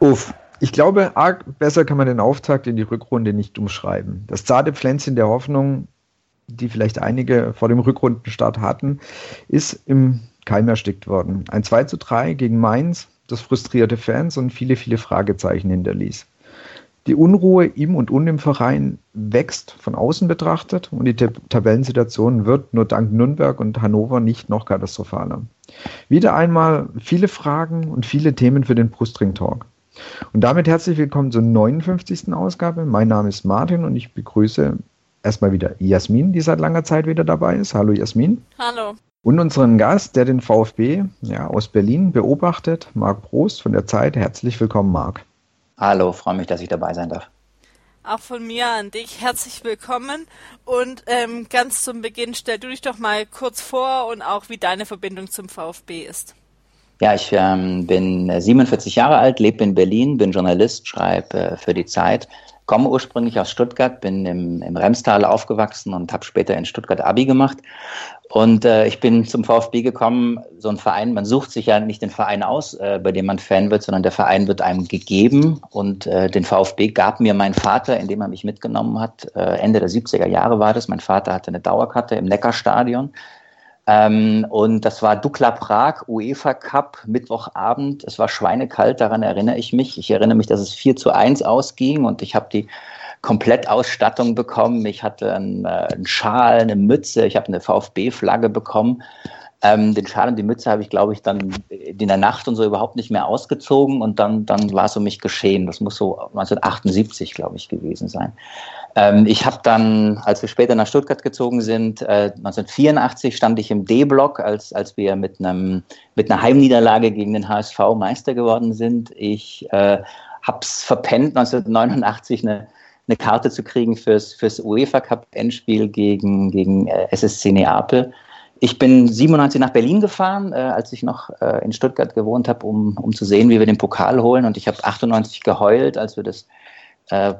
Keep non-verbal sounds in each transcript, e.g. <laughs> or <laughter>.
Uff. Ich glaube, arg besser kann man den Auftakt in die Rückrunde nicht umschreiben. Das zarte Pflänzchen der Hoffnung, die vielleicht einige vor dem Rückrundenstart hatten, ist im Keim erstickt worden. Ein 2 zu 3 gegen Mainz, das frustrierte Fans und viele, viele Fragezeichen hinterließ. Die Unruhe im und um im Verein wächst von außen betrachtet und die Tabellensituation wird nur dank Nürnberg und Hannover nicht noch katastrophaler. Wieder einmal viele Fragen und viele Themen für den Brustring Talk. Und damit herzlich willkommen zur 59. Ausgabe. Mein Name ist Martin und ich begrüße erstmal wieder Jasmin, die seit langer Zeit wieder dabei ist. Hallo Jasmin. Hallo. Und unseren Gast, der den VfB ja, aus Berlin beobachtet, Marc Prost von der Zeit. Herzlich willkommen, Marc. Hallo, freue mich, dass ich dabei sein darf. Auch von mir an dich herzlich willkommen. Und ähm, ganz zum Beginn stell du dich doch mal kurz vor und auch wie deine Verbindung zum VfB ist. Ja, ich ähm, bin 47 Jahre alt, lebe in Berlin, bin Journalist, schreibe äh, für die Zeit, komme ursprünglich aus Stuttgart, bin im, im Remstal aufgewachsen und habe später in Stuttgart Abi gemacht. Und äh, ich bin zum VfB gekommen, so ein Verein, man sucht sich ja nicht den Verein aus, äh, bei dem man Fan wird, sondern der Verein wird einem gegeben. Und äh, den VfB gab mir mein Vater, indem er mich mitgenommen hat. Äh, Ende der 70er Jahre war das. Mein Vater hatte eine Dauerkarte im Neckarstadion ähm, und das war Dukla Prag, UEFA Cup, Mittwochabend. Es war schweinekalt, daran erinnere ich mich. Ich erinnere mich, dass es 4 zu 1 ausging und ich habe die Komplettausstattung bekommen. Ich hatte einen, äh, einen Schal, eine Mütze, ich habe eine VfB-Flagge bekommen. Ähm, den Schal und die Mütze habe ich, glaube ich, dann in der Nacht und so überhaupt nicht mehr ausgezogen und dann, dann war es um mich geschehen. Das muss so 1978, glaube ich, gewesen sein. Ähm, ich habe dann, als wir später nach Stuttgart gezogen sind, äh, 1984 stand ich im D-Block, als, als wir mit, einem, mit einer Heimniederlage gegen den HSV Meister geworden sind. Ich äh, habe es verpennt, 1989 eine, eine Karte zu kriegen fürs, fürs UEFA Cup Endspiel gegen, gegen äh, SSC Neapel. Ich bin 97 nach Berlin gefahren, äh, als ich noch äh, in Stuttgart gewohnt habe, um, um zu sehen, wie wir den Pokal holen. Und ich habe 98 geheult, als wir das äh,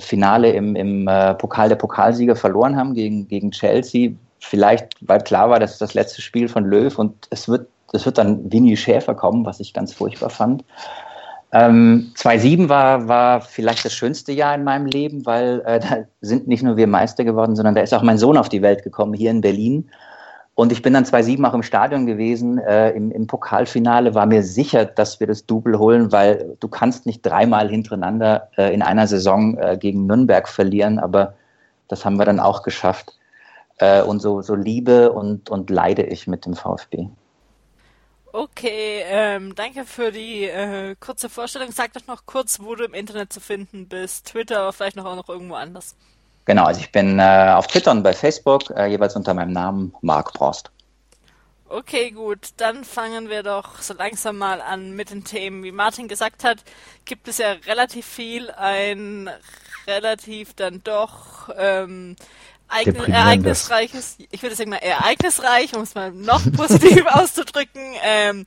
Finale im, im äh, Pokal der Pokalsieger verloren haben gegen, gegen Chelsea. Vielleicht, weil klar war, das ist das letzte Spiel von Löw und es wird, es wird dann Winnie Schäfer kommen, was ich ganz furchtbar fand. Ähm, 2007 war, war vielleicht das schönste Jahr in meinem Leben, weil äh, <laughs> da sind nicht nur wir Meister geworden, sondern da ist auch mein Sohn auf die Welt gekommen, hier in Berlin. Und ich bin dann 2007 auch im Stadion gewesen, äh, im, im Pokalfinale, war mir sicher, dass wir das Double holen, weil du kannst nicht dreimal hintereinander äh, in einer Saison äh, gegen Nürnberg verlieren, aber das haben wir dann auch geschafft. Äh, und so, so liebe und, und leide ich mit dem VfB. Okay, ähm, danke für die äh, kurze Vorstellung. Sag doch noch kurz, wo du im Internet zu finden bist. Twitter, aber vielleicht noch auch noch irgendwo anders. Genau, also ich bin äh, auf Twitter und bei Facebook äh, jeweils unter meinem Namen Mark Prost. Okay, gut, dann fangen wir doch so langsam mal an mit den Themen. Wie Martin gesagt hat, gibt es ja relativ viel, ein relativ dann doch ähm, ereignisreiches, ich würde sagen mal ereignisreich, um es mal noch <laughs> positiv auszudrücken, ähm,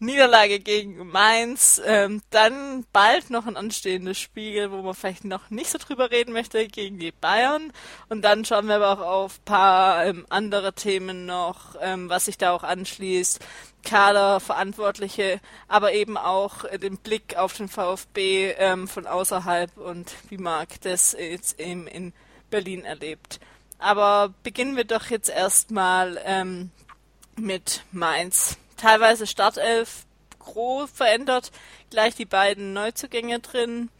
Niederlage gegen Mainz, ähm, dann bald noch ein anstehendes Spiel, wo man vielleicht noch nicht so drüber reden möchte, gegen die Bayern. Und dann schauen wir aber auch auf paar ähm, andere Themen noch, ähm, was sich da auch anschließt. Kader, Verantwortliche, aber eben auch äh, den Blick auf den VfB ähm, von außerhalb und wie Marc das jetzt eben in Berlin erlebt. Aber beginnen wir doch jetzt erstmal ähm, mit Mainz. Teilweise Startelf groß verändert, gleich die beiden Neuzugänge drin.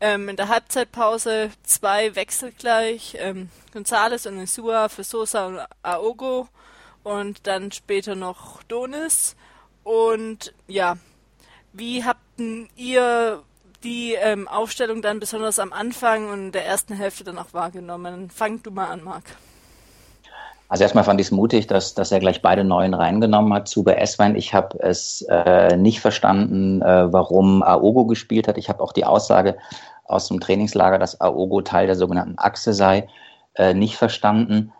Ähm, in der Halbzeitpause zwei Wechsel gleich, ähm, Gonzales und Insua für Sosa und Aogo und dann später noch Donis. Und ja, wie habt ihr die ähm, Aufstellung dann besonders am Anfang und der ersten Hälfte dann auch wahrgenommen? Fang du mal an, Marc. Also erstmal fand ich es mutig, dass, dass er gleich beide Neuen reingenommen hat. Zuber Esswein, ich habe es äh, nicht verstanden, äh, warum Aogo gespielt hat. Ich habe auch die Aussage aus dem Trainingslager, dass Aogo Teil der sogenannten Achse sei, äh, nicht verstanden.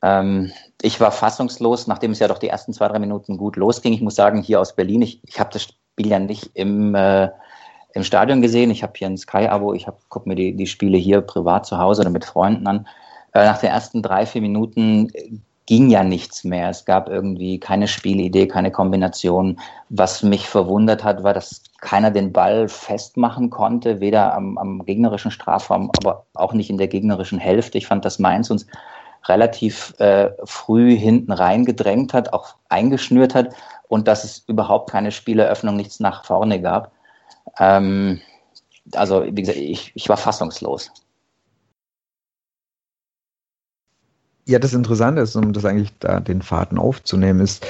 Ähm, ich war fassungslos, nachdem es ja doch die ersten zwei, drei Minuten gut losging. Ich muss sagen, hier aus Berlin, ich, ich habe das Spiel ja nicht im, äh, im Stadion gesehen. Ich habe hier ein Sky-Abo, ich gucke mir die, die Spiele hier privat zu Hause oder mit Freunden an. Äh, nach den ersten drei, vier Minuten ging ja nichts mehr. Es gab irgendwie keine Spielidee, keine Kombination. Was mich verwundert hat, war, dass keiner den Ball festmachen konnte, weder am, am gegnerischen Strafraum, aber auch nicht in der gegnerischen Hälfte. Ich fand, dass Mainz uns relativ äh, früh hinten reingedrängt hat, auch eingeschnürt hat und dass es überhaupt keine Spieleröffnung, nichts nach vorne gab. Ähm, also, wie gesagt, ich, ich war fassungslos. Ja, das Interessante ist, um das eigentlich da den Faden aufzunehmen, ist,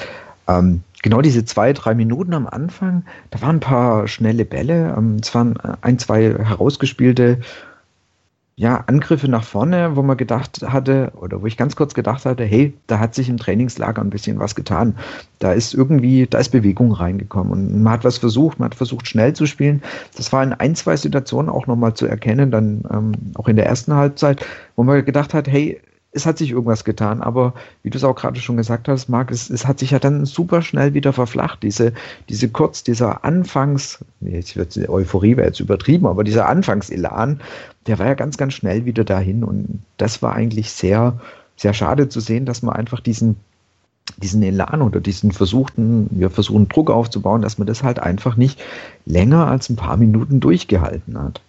ähm, genau diese zwei, drei Minuten am Anfang, da waren ein paar schnelle Bälle, ähm, es waren ein, zwei herausgespielte ja, Angriffe nach vorne, wo man gedacht hatte, oder wo ich ganz kurz gedacht hatte, hey, da hat sich im Trainingslager ein bisschen was getan. Da ist irgendwie, da ist Bewegung reingekommen und man hat was versucht, man hat versucht, schnell zu spielen. Das war in ein, zwei Situationen auch nochmal zu erkennen, dann ähm, auch in der ersten Halbzeit, wo man gedacht hat, hey, es hat sich irgendwas getan, aber wie du es auch gerade schon gesagt hast, Marc, es, es hat sich ja dann super schnell wieder verflacht. Diese, diese kurz, dieser Anfangs, jetzt wird Euphorie wäre jetzt übertrieben, aber dieser Anfangselan, der war ja ganz, ganz schnell wieder dahin und das war eigentlich sehr, sehr schade zu sehen, dass man einfach diesen, diesen Elan oder diesen versuchten, wir versuchen Druck aufzubauen, dass man das halt einfach nicht länger als ein paar Minuten durchgehalten hat.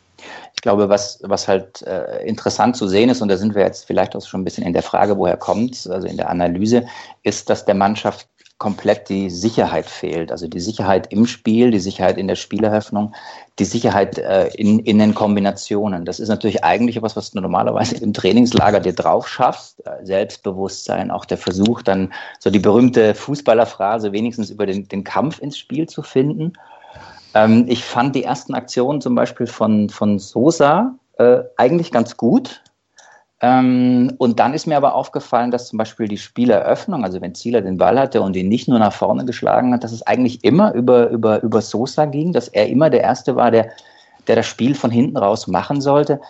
Ich glaube, was, was halt äh, interessant zu sehen ist, und da sind wir jetzt vielleicht auch schon ein bisschen in der Frage, woher kommt, also in der Analyse, ist, dass der Mannschaft komplett die Sicherheit fehlt. Also die Sicherheit im Spiel, die Sicherheit in der Spieleröffnung, die Sicherheit äh, in, in den Kombinationen. Das ist natürlich eigentlich etwas, was du normalerweise im Trainingslager dir drauf schaffst. Äh, Selbstbewusstsein, auch der Versuch, dann so die berühmte Fußballerphrase wenigstens über den, den Kampf ins Spiel zu finden. Ähm, ich fand die ersten Aktionen zum Beispiel von, von Sosa äh, eigentlich ganz gut. Ähm, und dann ist mir aber aufgefallen, dass zum Beispiel die Spieleröffnung, also wenn Zieler den Ball hatte und ihn nicht nur nach vorne geschlagen hat, dass es eigentlich immer über, über, über Sosa ging, dass er immer der Erste war, der, der das Spiel von hinten raus machen sollte.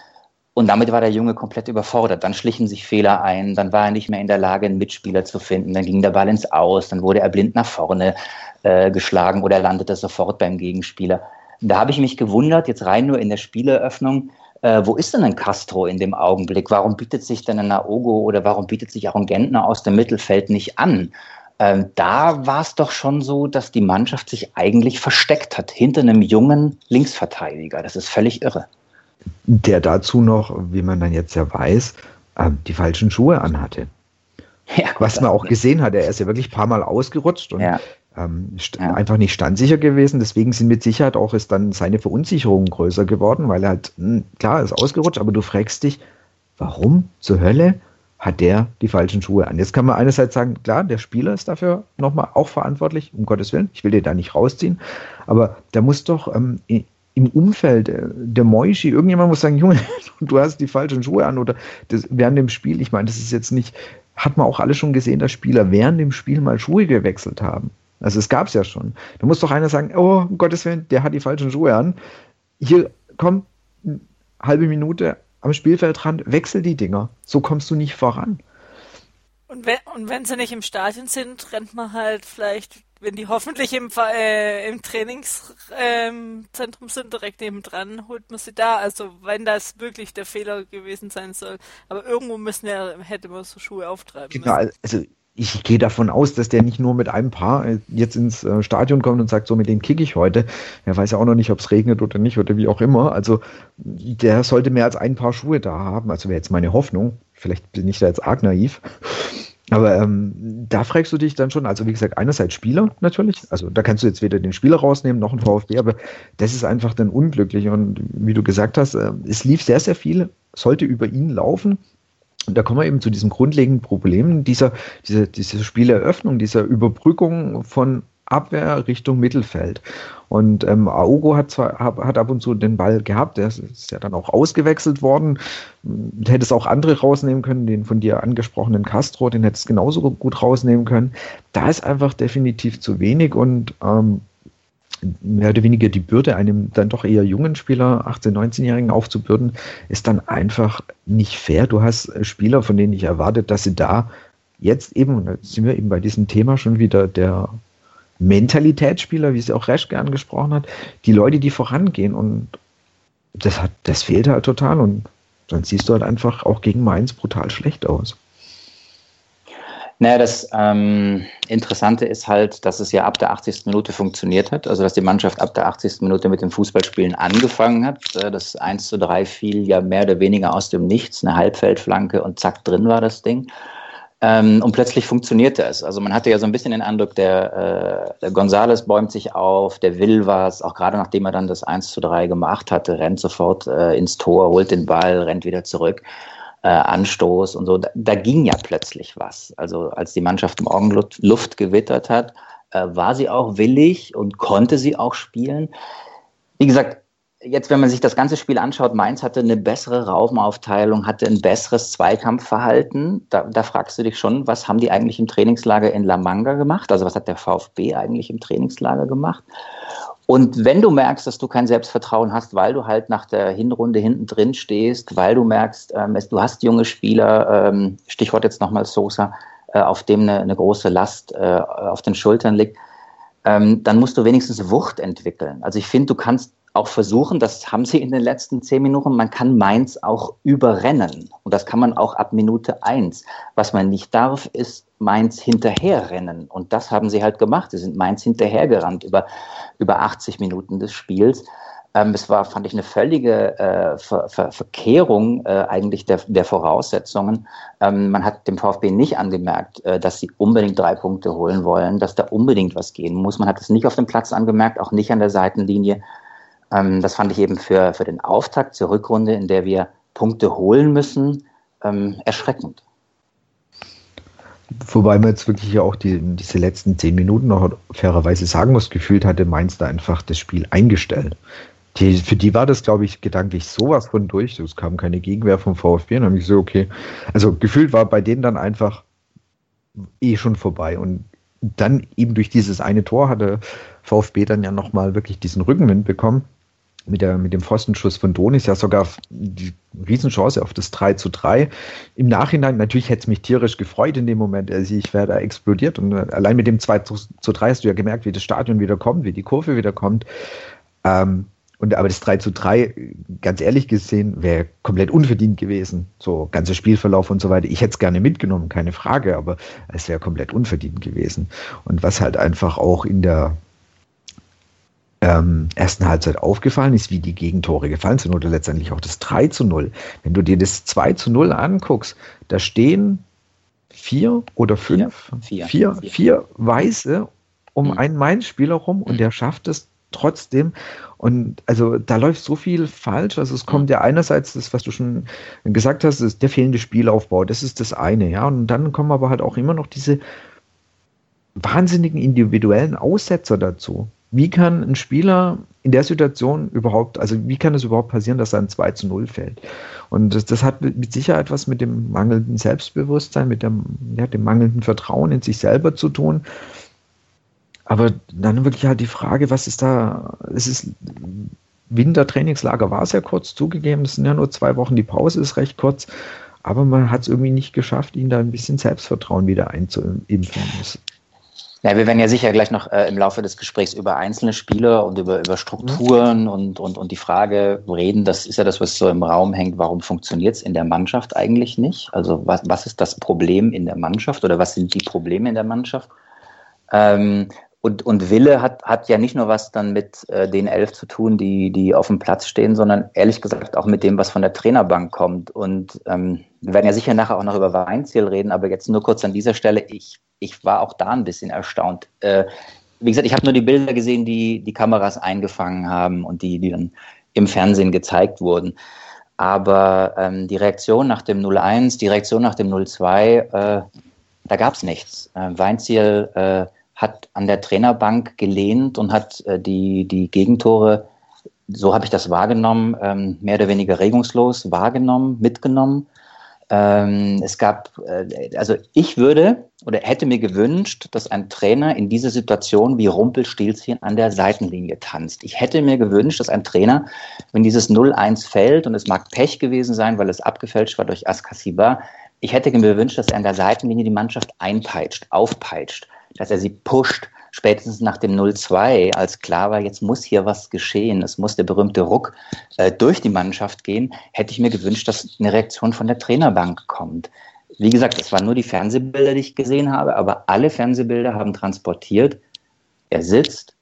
Und damit war der Junge komplett überfordert. Dann schlichen sich Fehler ein, dann war er nicht mehr in der Lage, einen Mitspieler zu finden, dann ging der Ball ins Aus, dann wurde er blind nach vorne äh, geschlagen oder landete sofort beim Gegenspieler. Da habe ich mich gewundert, jetzt rein nur in der Spieleröffnung, äh, wo ist denn ein Castro in dem Augenblick? Warum bietet sich denn ein Naogo oder warum bietet sich auch ein Gentner aus dem Mittelfeld nicht an? Ähm, da war es doch schon so, dass die Mannschaft sich eigentlich versteckt hat hinter einem jungen Linksverteidiger. Das ist völlig irre. Der dazu noch, wie man dann jetzt ja weiß, äh, die falschen Schuhe anhatte. <laughs> Ja, Was man auch gesehen hat, er ist ja wirklich ein paar Mal ausgerutscht und ja ähm, ja. einfach nicht standsicher gewesen. Deswegen sind mit Sicherheit auch ist dann seine Verunsicherung größer geworden, weil er halt, mh, hm, klar, ist ausgerutscht, aber du fragst dich, warum zur Hölle hat der die falschen Schuhe an? Jetzt kann man einerseits sagen, klar, der Spieler ist dafür nochmal auch verantwortlich, um Gottes Willen, ich will den da nicht rausziehen, aber der muss doch ähm, im Umfeld, äh, der Moischi, irgendjemand muss sagen, Junge, <laughs> du hast die falschen Schuhe an oder das, während dem Spiel, ich meine, das ist jetzt nicht, hat man auch alle schon gesehen, dass Spieler während dem Spiel mal Schuhe gewechselt haben. Also es gab es ja schon. Da muss doch einer sagen, oh, um Gottes Willen, der hat die falschen Schuhe an. Hier, komm, halbe Minute am Spielfeldrand, wechsel die Dinger. So kommst du nicht voran. Und wenn, und wenn sie nicht im Stadion sind, rennt man halt vielleicht, wenn die hoffentlich im, äh, im Trainingszentrum ähm, sind, direkt nebendran, holt man sie da. Also wenn das wirklich der Fehler gewesen sein soll. Aber irgendwo müssen ja, hätte man so Schuhe auftreiben genau, müssen. also ich gehe davon aus, dass der nicht nur mit einem Paar äh, jetzt ins äh, Stadion kommt und sagt, so mit dem kicke ich heute. Er weiß ja auch noch nicht, ob es regnet oder nicht oder wie auch immer. Also der sollte mehr als ein Paar Schuhe da haben. Also wäre jetzt meine Hoffnung. Vielleicht bin ich da jetzt arg naiv. Aber ähm, da fragst du dich dann schon, also wie gesagt, einerseits Spieler natürlich, also da kannst du jetzt weder den Spieler rausnehmen noch ein VfB, aber das ist einfach dann unglücklich. Und wie du gesagt hast, äh, es lief sehr, sehr viel, sollte über ihn laufen. Und da kommen wir eben zu diesem grundlegenden Problem dieser, dieser, dieser Spieleröffnung, dieser Überbrückung von Abwehr Richtung Mittelfeld. Und ähm, Aogo hat zwar hat ab und zu den Ball gehabt, der ist ja dann auch ausgewechselt worden. Du hättest auch andere rausnehmen können, den von dir angesprochenen Castro, den hättest genauso gut rausnehmen können. Da ist einfach definitiv zu wenig und ähm, mehr oder weniger die Bürde einem dann doch eher jungen Spieler, 18-, 19-Jährigen aufzubürden, ist dann einfach nicht fair. Du hast Spieler, von denen ich erwartet, dass sie da jetzt eben, und da sind wir eben bei diesem Thema schon wieder der, Mentalitätsspieler, wie es auch Reschke angesprochen hat, die Leute, die vorangehen und das hat, das fehlt halt total und dann siehst du halt einfach auch gegen Mainz brutal schlecht aus. Naja, das ähm, Interessante ist halt, dass es ja ab der 80. Minute funktioniert hat. Also, dass die Mannschaft ab der 80. Minute mit dem Fußballspielen angefangen hat. Äh, das 1 zu 3 fiel ja mehr oder weniger aus dem Nichts, eine Halbfeldflanke und zack, drin war das Ding. Ähm, und plötzlich funktionierte es. Also, man hatte ja so ein bisschen den Eindruck, der, äh, der Gonzales bäumt sich auf, der will was, auch gerade nachdem er dann das 1 zu 3 gemacht hatte, rennt sofort äh, ins Tor, holt den Ball, rennt wieder zurück äh, Anstoß und so. Da, da, ging ja plötzlich was. Also als die Mannschaft Morgenluft Luft gewittert hat, äh, war sie auch willig und konnte sie auch spielen. Wie gesagt, jetzt, wenn man sich das ganze Spiel anschaut, Mainz hatte eine bessere Raumaufteilung, hatte ein besseres Zweikampfverhalten. Da, da, fragst du dich schon, was haben die eigentlich im Trainingslager in La Manga gemacht? Also was hat der VfB eigentlich im Trainingslager gemacht? Und wenn du merkst, dass du kein Selbstvertrauen hast, weil du halt nach der Hinrunde hinten drin stehst, weil du merkst, ähm, du hast junge Spieler, ähm, Stichwort jetzt nochmal Sosa, äh, auf dem eine, eine große Last äh, auf den Schultern liegt, ähm, dann musst du wenigstens Wucht entwickeln. Also ich finde, du kannst auch versuchen, das haben sie in den letzten zehn Minuten, man kann Mainz auch überrennen. Und das kann man auch ab Minute eins. Was man nicht darf, ist Mainz hinterherrennen. Und das haben sie halt gemacht. Sie sind Mainz hinterhergerannt über, über 80 Minuten des Spiels. Ähm, es war, fand ich, eine völlige äh, Ver Ver Verkehrung äh, eigentlich der, der Voraussetzungen. Ähm, man hat dem VfB nicht angemerkt, äh, dass sie unbedingt drei Punkte holen wollen, dass da unbedingt was gehen muss. Man hat es nicht auf dem Platz angemerkt, auch nicht an der Seitenlinie. Ähm, das fand ich eben für, für den Auftakt zur Rückrunde, in der wir Punkte holen müssen, ähm, erschreckend. Wobei man jetzt wirklich auch die, diese letzten zehn Minuten noch fairerweise sagen muss, gefühlt hatte Mainz da einfach das Spiel eingestellt. Die, für die war das, glaube ich, gedanklich sowas von durch. Es kam keine Gegenwehr vom VfB. Und habe ich so, okay. Also gefühlt war bei denen dann einfach eh schon vorbei. Und dann eben durch dieses eine Tor hatte VfB dann ja nochmal wirklich diesen Rückenwind bekommen mit, der, mit dem Pfostenschuss von Donis ja sogar die Riesenchance auf das 3 zu 3. Im Nachhinein, natürlich hätte es mich tierisch gefreut in dem Moment. Also ich wäre da explodiert und äh, allein mit dem 2 zu 3 hast du ja gemerkt, wie das Stadion wieder kommt, wie die Kurve wieder kommt. Ähm, und aber das 3 zu 3, ganz ehrlich gesehen, wäre komplett unverdient gewesen. So, ganzer Spielverlauf und so weiter. Ich hätte es gerne mitgenommen, keine Frage, aber es wäre komplett unverdient gewesen. Und was halt einfach auch in der ähm, ersten Halbzeit aufgefallen ist, wie die Gegentore gefallen sind oder letztendlich auch das 3 zu 0. Wenn du dir das 2 zu 0 anguckst, da stehen vier oder fünf, vier, vier, vier, vier Weiße um mhm. einen Mainz-Spieler rum und mhm. der schafft es trotzdem. Und also da läuft so viel falsch. Also es kommt ja einerseits das, was du schon gesagt hast, ist der fehlende Spielaufbau. Das ist das eine, ja. Und dann kommen aber halt auch immer noch diese wahnsinnigen individuellen Aussetzer dazu wie kann ein Spieler in der Situation überhaupt, also wie kann es überhaupt passieren, dass er ein 2 zu 0 fällt? Und das, das hat mit Sicherheit was mit dem mangelnden Selbstbewusstsein, mit dem, ja, dem mangelnden Vertrauen in sich selber zu tun. Aber dann wirklich halt die Frage, was ist da, es ist Wintertrainingslager war es ja kurz zugegeben, es sind ja nur zwei Wochen, die Pause ist recht kurz, aber man hat es irgendwie nicht geschafft, ihn da ein bisschen Selbstvertrauen wieder einzuimpfen. Ja, wir werden ja sicher gleich noch äh, im Laufe des Gesprächs über einzelne Spieler und über, über Strukturen mhm. und, und, und die Frage reden. Das ist ja das, was so im Raum hängt. Warum funktioniert es in der Mannschaft eigentlich nicht? Also was, was ist das Problem in der Mannschaft oder was sind die Probleme in der Mannschaft? Ähm, und, und Wille hat, hat ja nicht nur was dann mit äh, den elf zu tun, die, die auf dem Platz stehen, sondern ehrlich gesagt auch mit dem, was von der Trainerbank kommt. Und ähm, wir werden ja sicher nachher auch noch über Weinziel reden, aber jetzt nur kurz an dieser Stelle. Ich ich war auch da ein bisschen erstaunt. Äh, wie gesagt, ich habe nur die Bilder gesehen, die die Kameras eingefangen haben und die, die dann im Fernsehen gezeigt wurden. Aber ähm, die Reaktion nach dem 0-1, die Reaktion nach dem 0-2, äh, da gab es nichts. Äh, Weinziel äh, hat an der Trainerbank gelehnt und hat äh, die, die Gegentore, so habe ich das wahrgenommen, ähm, mehr oder weniger regungslos wahrgenommen, mitgenommen. Ähm, es gab, äh, also ich würde oder hätte mir gewünscht, dass ein Trainer in dieser Situation wie Rumpelstilzchen an der Seitenlinie tanzt. Ich hätte mir gewünscht, dass ein Trainer, wenn dieses 0-1 fällt, und es mag Pech gewesen sein, weil es abgefälscht war durch Askasiba, ich hätte mir gewünscht, dass er an der Seitenlinie die Mannschaft einpeitscht, aufpeitscht, dass er sie pusht, spätestens nach dem 0-2, als klar war, jetzt muss hier was geschehen, es muss der berühmte Ruck äh, durch die Mannschaft gehen, hätte ich mir gewünscht, dass eine Reaktion von der Trainerbank kommt. Wie gesagt, es waren nur die Fernsehbilder, die ich gesehen habe, aber alle Fernsehbilder haben transportiert, er sitzt,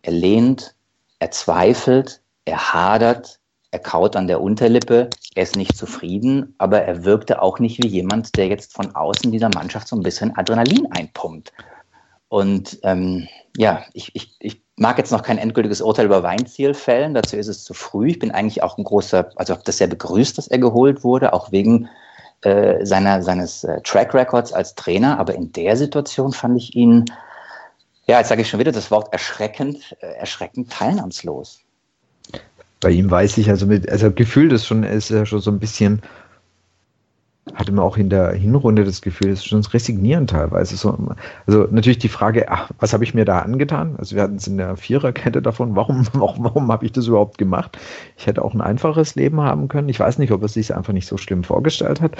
er lehnt, er zweifelt, er hadert, er kaut an der Unterlippe, er ist nicht zufrieden, aber er wirkte auch nicht wie jemand, der jetzt von außen dieser Mannschaft so ein bisschen Adrenalin einpumpt. Und ähm, ja, ich, ich, ich mag jetzt noch kein endgültiges Urteil über Weinziel fällen, dazu ist es zu früh. Ich bin eigentlich auch ein großer, also habe das sehr begrüßt, dass er geholt wurde, auch wegen äh, seiner, seines äh, Track Records als Trainer. Aber in der Situation fand ich ihn, ja, jetzt sage ich schon wieder das Wort erschreckend, äh, erschreckend teilnahmslos. Bei ihm weiß ich, also mit, also gefühlt ist schon, ist ja schon so ein bisschen hatte man auch in der Hinrunde das Gefühl, es ist schon resignierend teilweise. So, also natürlich die Frage, ach, was habe ich mir da angetan? Also wir hatten es in der Viererkette davon, warum, <laughs> warum, warum habe ich das überhaupt gemacht? Ich hätte auch ein einfaches Leben haben können. Ich weiß nicht, ob er sich einfach nicht so schlimm vorgestellt hat.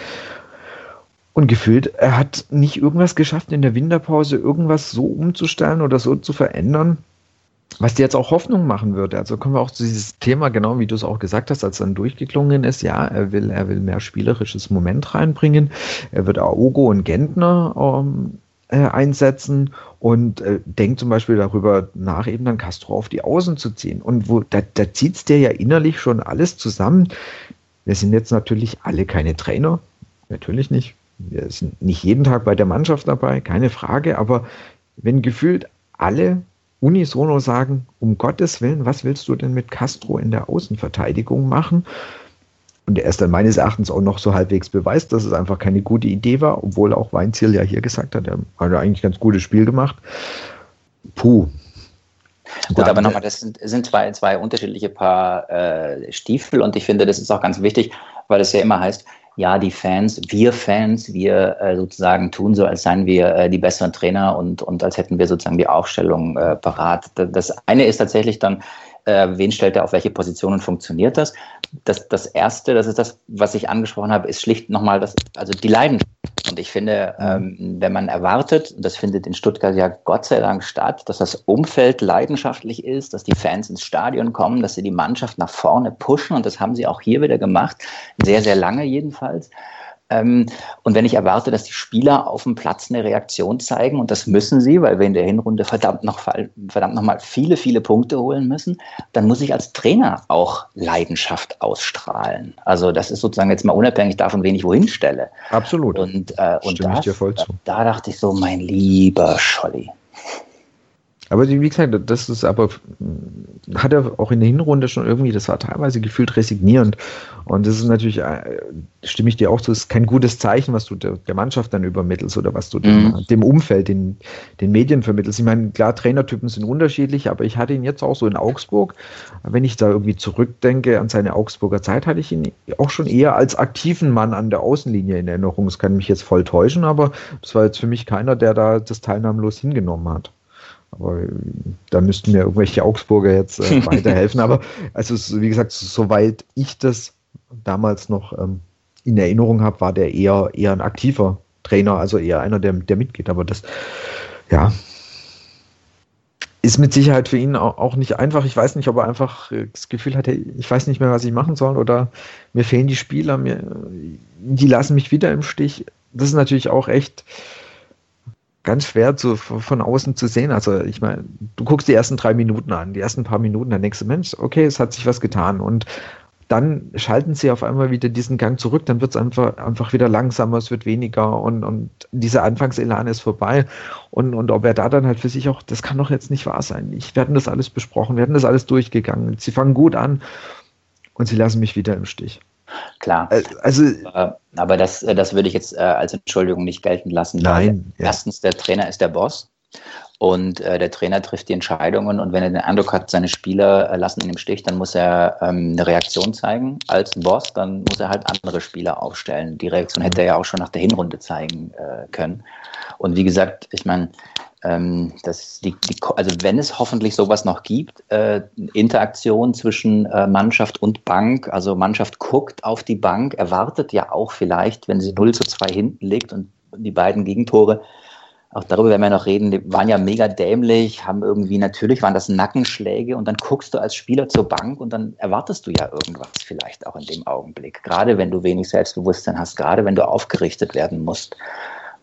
Und gefühlt, er hat nicht irgendwas geschafft in der Winterpause, irgendwas so umzustellen oder so zu verändern, was dir jetzt auch Hoffnung machen würde. Also kommen wir auch zu dieses Thema, genau wie du es auch gesagt hast, als dann durchgeklungen ist. Ja, er will, er will mehr spielerisches Moment reinbringen. Er wird Aogo und Gentner ähm, äh, einsetzen und äh, denkt zum Beispiel darüber nach, eben dann Castro auf die Außen zu ziehen. Und wo, da, da zieht es dir ja innerlich schon alles zusammen. Wir sind jetzt natürlich alle keine Trainer. Natürlich nicht. Wir sind nicht jeden Tag bei der Mannschaft dabei, keine Frage. Aber wenn gefühlt alle unisono sagen, um Gottes Willen, was willst du denn mit Castro in der Außenverteidigung machen? Und er ist dann meines Erachtens auch noch so halbwegs beweist, dass es einfach keine gute Idee war, obwohl auch Weinziel ja hier gesagt hat, er hat eigentlich ein ganz gutes Spiel gemacht. Puh. Gut, aber nochmal, das sind, sind zwei, zwei unterschiedliche Paar äh, Stiefel und ich finde, das ist auch ganz wichtig, weil es ja immer heißt, ja, die Fans, wir Fans, wir äh, sozusagen tun so, als seien wir äh, die besseren Trainer und, und als hätten wir sozusagen die Aufstellung äh, parat. Das eine ist tatsächlich dann, äh, wen stellt er auf welche Positionen funktioniert das? Das, das erste, das ist das, was ich angesprochen habe, ist schlicht nochmal das, also die Leidenschaft und ich finde, ähm, wenn man erwartet, und das findet in Stuttgart ja Gott sei Dank statt, dass das Umfeld leidenschaftlich ist, dass die Fans ins Stadion kommen, dass sie die Mannschaft nach vorne pushen, und das haben sie auch hier wieder gemacht, sehr, sehr lange jedenfalls, und wenn ich erwarte, dass die Spieler auf dem Platz eine Reaktion zeigen, und das müssen sie, weil wir in der Hinrunde verdammt noch, verdammt noch mal viele, viele Punkte holen müssen, dann muss ich als Trainer auch Leidenschaft ausstrahlen. Also das ist sozusagen jetzt mal unabhängig davon, wen ich wohin stelle. Absolut. Und, äh, und da, da dachte ich so, mein lieber Scholli. Aber wie gesagt, das ist aber, hat er auch in der Hinrunde schon irgendwie, das war teilweise gefühlt resignierend. Und das ist natürlich, äh, stimme ich dir auch zu, ist kein gutes Zeichen, was du der, der Mannschaft dann übermittelst oder was du dem, mhm. dem, Umfeld, den, den Medien vermittelst. Ich meine, klar, Trainertypen sind unterschiedlich, aber ich hatte ihn jetzt auch so in Augsburg. Wenn ich da irgendwie zurückdenke an seine Augsburger Zeit, hatte ich ihn auch schon eher als aktiven Mann an der Außenlinie in Erinnerung. Das kann mich jetzt voll täuschen, aber das war jetzt für mich keiner, der da das teilnahmlos hingenommen hat. Aber äh, da müssten mir irgendwelche Augsburger jetzt äh, <laughs> weiterhelfen. Aber also wie gesagt, soweit ich das damals noch ähm, in Erinnerung habe, war der eher eher ein aktiver Trainer, also eher einer, der, der mitgeht. Aber das, ja, ist mit Sicherheit für ihn auch nicht einfach. Ich weiß nicht, ob er einfach äh, das Gefühl hatte, ich weiß nicht mehr, was ich machen soll oder mir fehlen die Spieler, mir, die lassen mich wieder im Stich. Das ist natürlich auch echt ganz schwer zu, von außen zu sehen. Also ich meine, du guckst die ersten drei Minuten an, die ersten paar Minuten, dann denkst du, Mensch, okay, es hat sich was getan. Und dann schalten sie auf einmal wieder diesen Gang zurück, dann wird es einfach, einfach wieder langsamer, es wird weniger und, und dieser Anfangselan ist vorbei. Und, und ob er da dann halt für sich auch, das kann doch jetzt nicht wahr sein. Ich, hatten das alles besprochen, wir hatten das alles durchgegangen. Sie fangen gut an und sie lassen mich wieder im Stich. Klar. Äh, also, äh, aber das, äh, das würde ich jetzt als Entschuldigung nicht gelten lassen. Nein. Ja. Erstens, der Trainer ist der Boss. Und äh, der Trainer trifft die Entscheidungen und wenn er den Eindruck hat, seine Spieler äh, lassen ihn im Stich, dann muss er ähm, eine Reaktion zeigen als Boss, dann muss er halt andere Spieler aufstellen. Die Reaktion hätte er ja auch schon nach der Hinrunde zeigen äh, können. Und wie gesagt, ich meine, ähm, das, die, die, also wenn es hoffentlich sowas noch gibt, äh, Interaktion zwischen äh, Mannschaft und Bank, also Mannschaft guckt auf die Bank, erwartet ja auch vielleicht, wenn sie 0 zu 2 hinten liegt und die beiden Gegentore auch darüber werden wir noch reden, die waren ja mega dämlich, haben irgendwie, natürlich waren das Nackenschläge und dann guckst du als Spieler zur Bank und dann erwartest du ja irgendwas vielleicht auch in dem Augenblick. Gerade wenn du wenig Selbstbewusstsein hast, gerade wenn du aufgerichtet werden musst.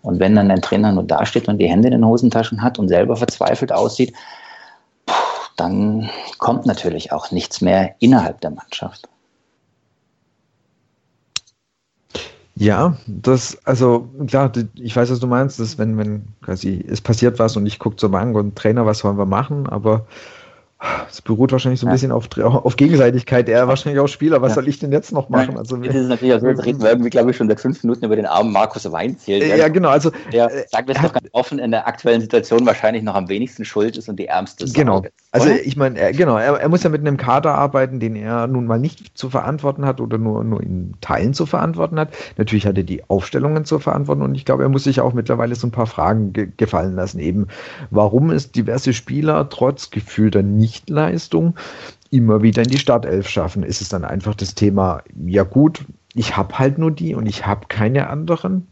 Und wenn dann dein Trainer nur dasteht und die Hände in den Hosentaschen hat und selber verzweifelt aussieht, dann kommt natürlich auch nichts mehr innerhalb der Mannschaft. Ja, das, also klar, ich weiß, was du meinst, dass wenn, wenn quasi es passiert was und ich gucke zur Bank und Trainer, was wollen wir machen, aber es beruht wahrscheinlich so ein ja. bisschen auf, auf Gegenseitigkeit. Er wahrscheinlich auch Spieler. Was ja. soll ich denn jetzt noch machen? Also, das ist natürlich auch so, jetzt reden wir irgendwie, glaube ich, schon seit fünf Minuten über den armen Markus Weinziel. Ja, ja, genau. Also, der, äh, sagen wir es doch ganz offen, in der aktuellen Situation wahrscheinlich noch am wenigsten schuld ist und die ärmste Sorge. Genau. Also, ich meine, er, genau, er, er, muss ja mit einem Kader arbeiten, den er nun mal nicht zu verantworten hat oder nur, nur in Teilen zu verantworten hat. Natürlich hat er die Aufstellungen zu verantworten und ich glaube, er muss sich auch mittlerweile so ein paar Fragen ge gefallen lassen. Eben, warum es diverse Spieler trotz gefühlter Nichtleistung Leistung immer wieder in die Startelf schaffen. Ist es dann einfach das Thema, ja gut, ich habe halt nur die und ich habe keine anderen.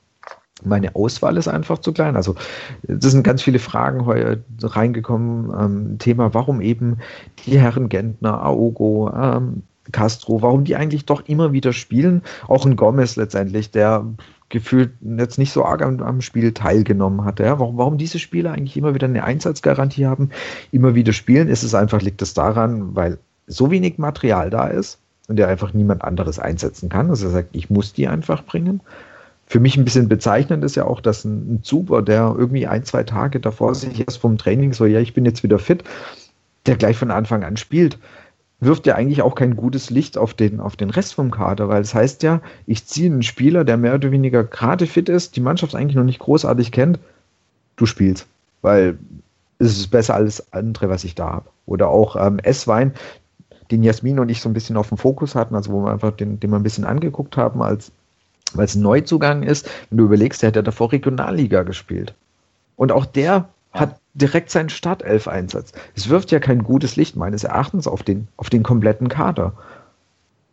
Meine Auswahl ist einfach zu klein. Also, das sind ganz viele Fragen heute reingekommen. Ähm, Thema, warum eben die Herren Gentner, Aogo, ähm, Castro, warum die eigentlich doch immer wieder spielen. Auch ein Gomez letztendlich, der gefühlt jetzt nicht so arg am, am Spiel teilgenommen hat. Ja? Warum, warum diese Spieler eigentlich immer wieder eine Einsatzgarantie haben, immer wieder spielen, ist es einfach, liegt es daran, weil so wenig Material da ist und der einfach niemand anderes einsetzen kann. Also er sagt, ich muss die einfach bringen. Für mich ein bisschen bezeichnend ist ja auch, dass ein, ein Zuber, der irgendwie ein, zwei Tage davor sich erst vom Training so, ja, ich bin jetzt wieder fit, der gleich von Anfang an spielt wirft ja eigentlich auch kein gutes Licht auf den, auf den Rest vom Kader, weil es das heißt ja, ich ziehe einen Spieler, der mehr oder weniger gerade fit ist, die Mannschaft eigentlich noch nicht großartig kennt, du spielst, weil es ist besser als andere, was ich da habe. Oder auch ähm, S-Wein, den Jasmin und ich so ein bisschen auf dem Fokus hatten, also wo wir einfach den, den wir ein bisschen angeguckt haben, als weil es ein Neuzugang ist. Wenn du überlegst, der hat ja davor Regionalliga gespielt. Und auch der hat direkt seinen Startelf-Einsatz. Es wirft ja kein gutes Licht meines Erachtens auf den, auf den kompletten Kader.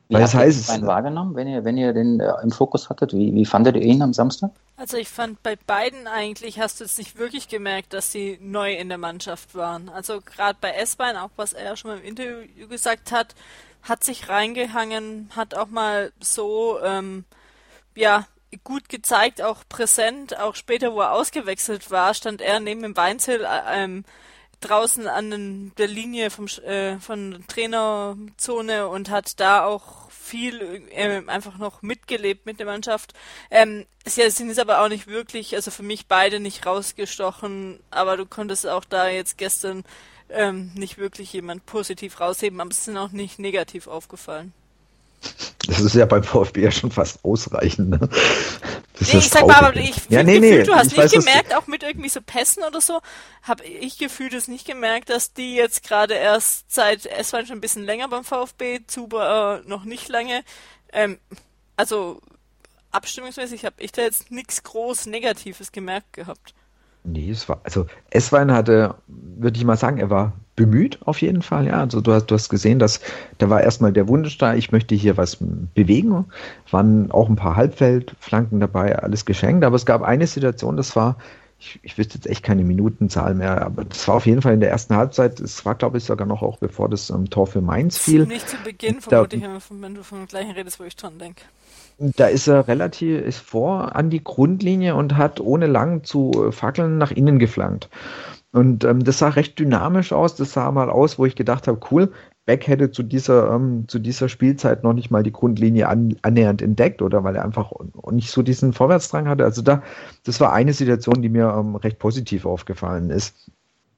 Wie Weil habt das heißt, ihr den wahrgenommen, wenn ihr, wenn ihr den äh, im Fokus hattet? Wie, wie fandet ihr ihn am Samstag? Also ich fand bei beiden eigentlich hast du jetzt nicht wirklich gemerkt, dass sie neu in der Mannschaft waren. Also gerade bei S-Bein, auch was er schon mal im Interview gesagt hat, hat sich reingehangen, hat auch mal so ähm, ja gut gezeigt, auch präsent, auch später, wo er ausgewechselt war, stand er neben dem Weinzel äh, ähm, draußen an der Linie vom, äh, von Trainerzone und hat da auch viel äh, einfach noch mitgelebt mit der Mannschaft. Ähm, sie sind jetzt aber auch nicht wirklich, also für mich beide nicht rausgestochen, aber du konntest auch da jetzt gestern ähm, nicht wirklich jemand positiv rausheben, aber es sind auch nicht negativ aufgefallen. Das ist ja beim VfB ja schon fast ausreichend. Ne? Nee, ich sag mal, aber ich ja, nee, Gefühl, nee, du hast nicht weiß, gemerkt, auch mit irgendwie so Pässen oder so, habe ich gefühlt es nicht gemerkt, dass die jetzt gerade erst seit, es war schon ein bisschen länger beim VfB, Zuber äh, noch nicht lange. Ähm, also abstimmungsmäßig habe ich da jetzt nichts groß Negatives gemerkt gehabt. Nee, es war, also Esswein hatte, würde ich mal sagen, er war bemüht auf jeden Fall, ja. Also du hast, du hast gesehen, dass da war erstmal der Wunsch da, ich möchte hier was bewegen. Waren auch ein paar Halbfeldflanken dabei, alles geschenkt. Aber es gab eine Situation, das war, ich, ich wüsste jetzt echt keine Minutenzahl mehr, aber das war auf jeden Fall in der ersten Halbzeit, es war glaube ich sogar noch auch bevor das um, Tor für Mainz fiel. Nicht zu Beginn, vermutlich, wenn du vom gleichen redest, wo ich dran denke. Da ist er relativ ist vor an die Grundlinie und hat ohne lang zu äh, fackeln nach innen geflankt. Und ähm, das sah recht dynamisch aus. Das sah mal aus, wo ich gedacht habe, cool, Beck hätte zu dieser, ähm, zu dieser Spielzeit noch nicht mal die Grundlinie an, annähernd entdeckt oder weil er einfach nicht so diesen Vorwärtsdrang hatte. Also da, das war eine Situation, die mir ähm, recht positiv aufgefallen ist.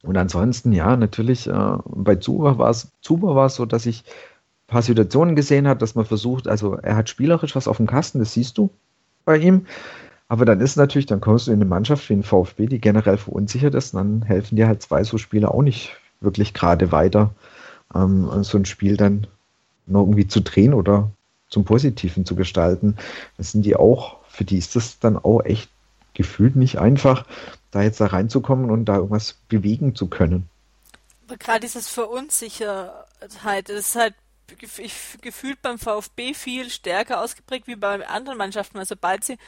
Und ansonsten, ja, natürlich, äh, bei Zuba war es, Zuba war es so, dass ich paar Situationen gesehen hat, dass man versucht, also er hat spielerisch was auf dem Kasten, das siehst du bei ihm. Aber dann ist natürlich, dann kommst du in eine Mannschaft wie ein VfB, die generell verunsichert ist, dann helfen dir halt zwei so Spieler auch nicht wirklich gerade weiter, ähm, so ein Spiel dann noch irgendwie zu drehen oder zum Positiven zu gestalten. Das sind die auch, für die ist das dann auch echt gefühlt nicht einfach, da jetzt da reinzukommen und da irgendwas bewegen zu können. Aber gerade dieses Verunsicherheit, das ist halt gefühlt beim VfB viel stärker ausgeprägt wie bei anderen Mannschaften. Also sobald sie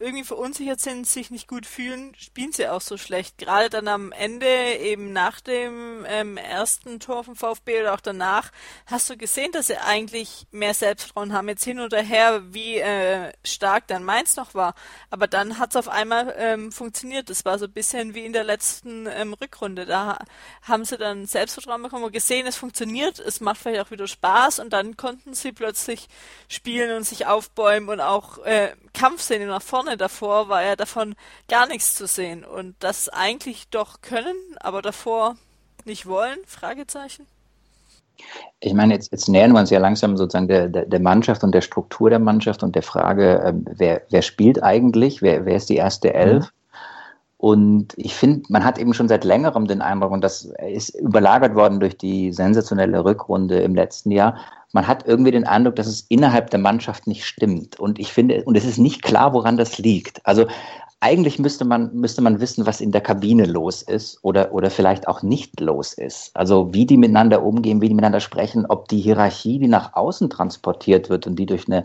irgendwie verunsichert sind, sich nicht gut fühlen, spielen sie auch so schlecht. Gerade dann am Ende, eben nach dem ähm, ersten Tor vom VfB oder auch danach, hast du gesehen, dass sie eigentlich mehr Selbstvertrauen haben. Jetzt hin oder her, wie äh, stark dann Mainz noch war. Aber dann hat es auf einmal ähm, funktioniert. Das war so ein bisschen wie in der letzten ähm, Rückrunde. Da haben sie dann Selbstvertrauen bekommen und gesehen, es funktioniert, es macht vielleicht auch wieder Spaß und dann konnten sie plötzlich spielen und sich aufbäumen und auch äh, Kampfszene nach vorne davor war ja davon gar nichts zu sehen und das eigentlich doch können, aber davor nicht wollen? Fragezeichen. Ich meine, jetzt, jetzt nähern wir uns ja langsam sozusagen der, der, der, Mannschaft und der Struktur der Mannschaft und der Frage, äh, wer, wer spielt eigentlich, wer, wer ist die erste Elf? Mhm. Und ich finde, man hat eben schon seit längerem den Eindruck, und das ist überlagert worden durch die sensationelle Rückrunde im letzten Jahr, man hat irgendwie den Eindruck, dass es innerhalb der Mannschaft nicht stimmt. Und ich finde, und es ist nicht klar, woran das liegt. Also eigentlich müsste man, müsste man wissen, was in der Kabine los ist oder, oder vielleicht auch nicht los ist. Also wie die miteinander umgehen, wie die miteinander sprechen, ob die Hierarchie, die nach außen transportiert wird und die durch eine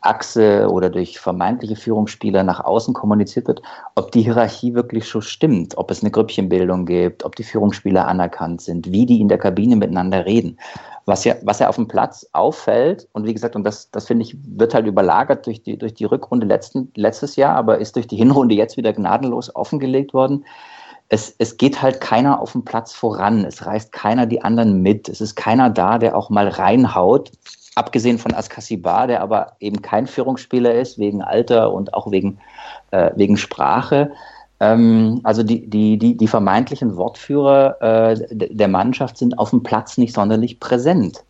Achse oder durch vermeintliche Führungsspieler nach außen kommuniziert wird, ob die Hierarchie wirklich so stimmt, ob es eine Grüppchenbildung gibt, ob die Führungsspieler anerkannt sind, wie die in der Kabine miteinander reden. Was ja, was ja auf dem Platz auffällt, und wie gesagt, und das, das finde ich, wird halt überlagert durch die, durch die Rückrunde letzten, letztes Jahr, aber ist durch die Hinrunde jetzt wieder gnadenlos offengelegt worden. Es, es geht halt keiner auf dem Platz voran. Es reißt keiner die anderen mit. Es ist keiner da, der auch mal reinhaut. Abgesehen von Askasibar, der aber eben kein Führungsspieler ist, wegen Alter und auch wegen, äh, wegen Sprache. Ähm, also die, die, die, die vermeintlichen Wortführer äh, der Mannschaft sind auf dem Platz nicht sonderlich präsent.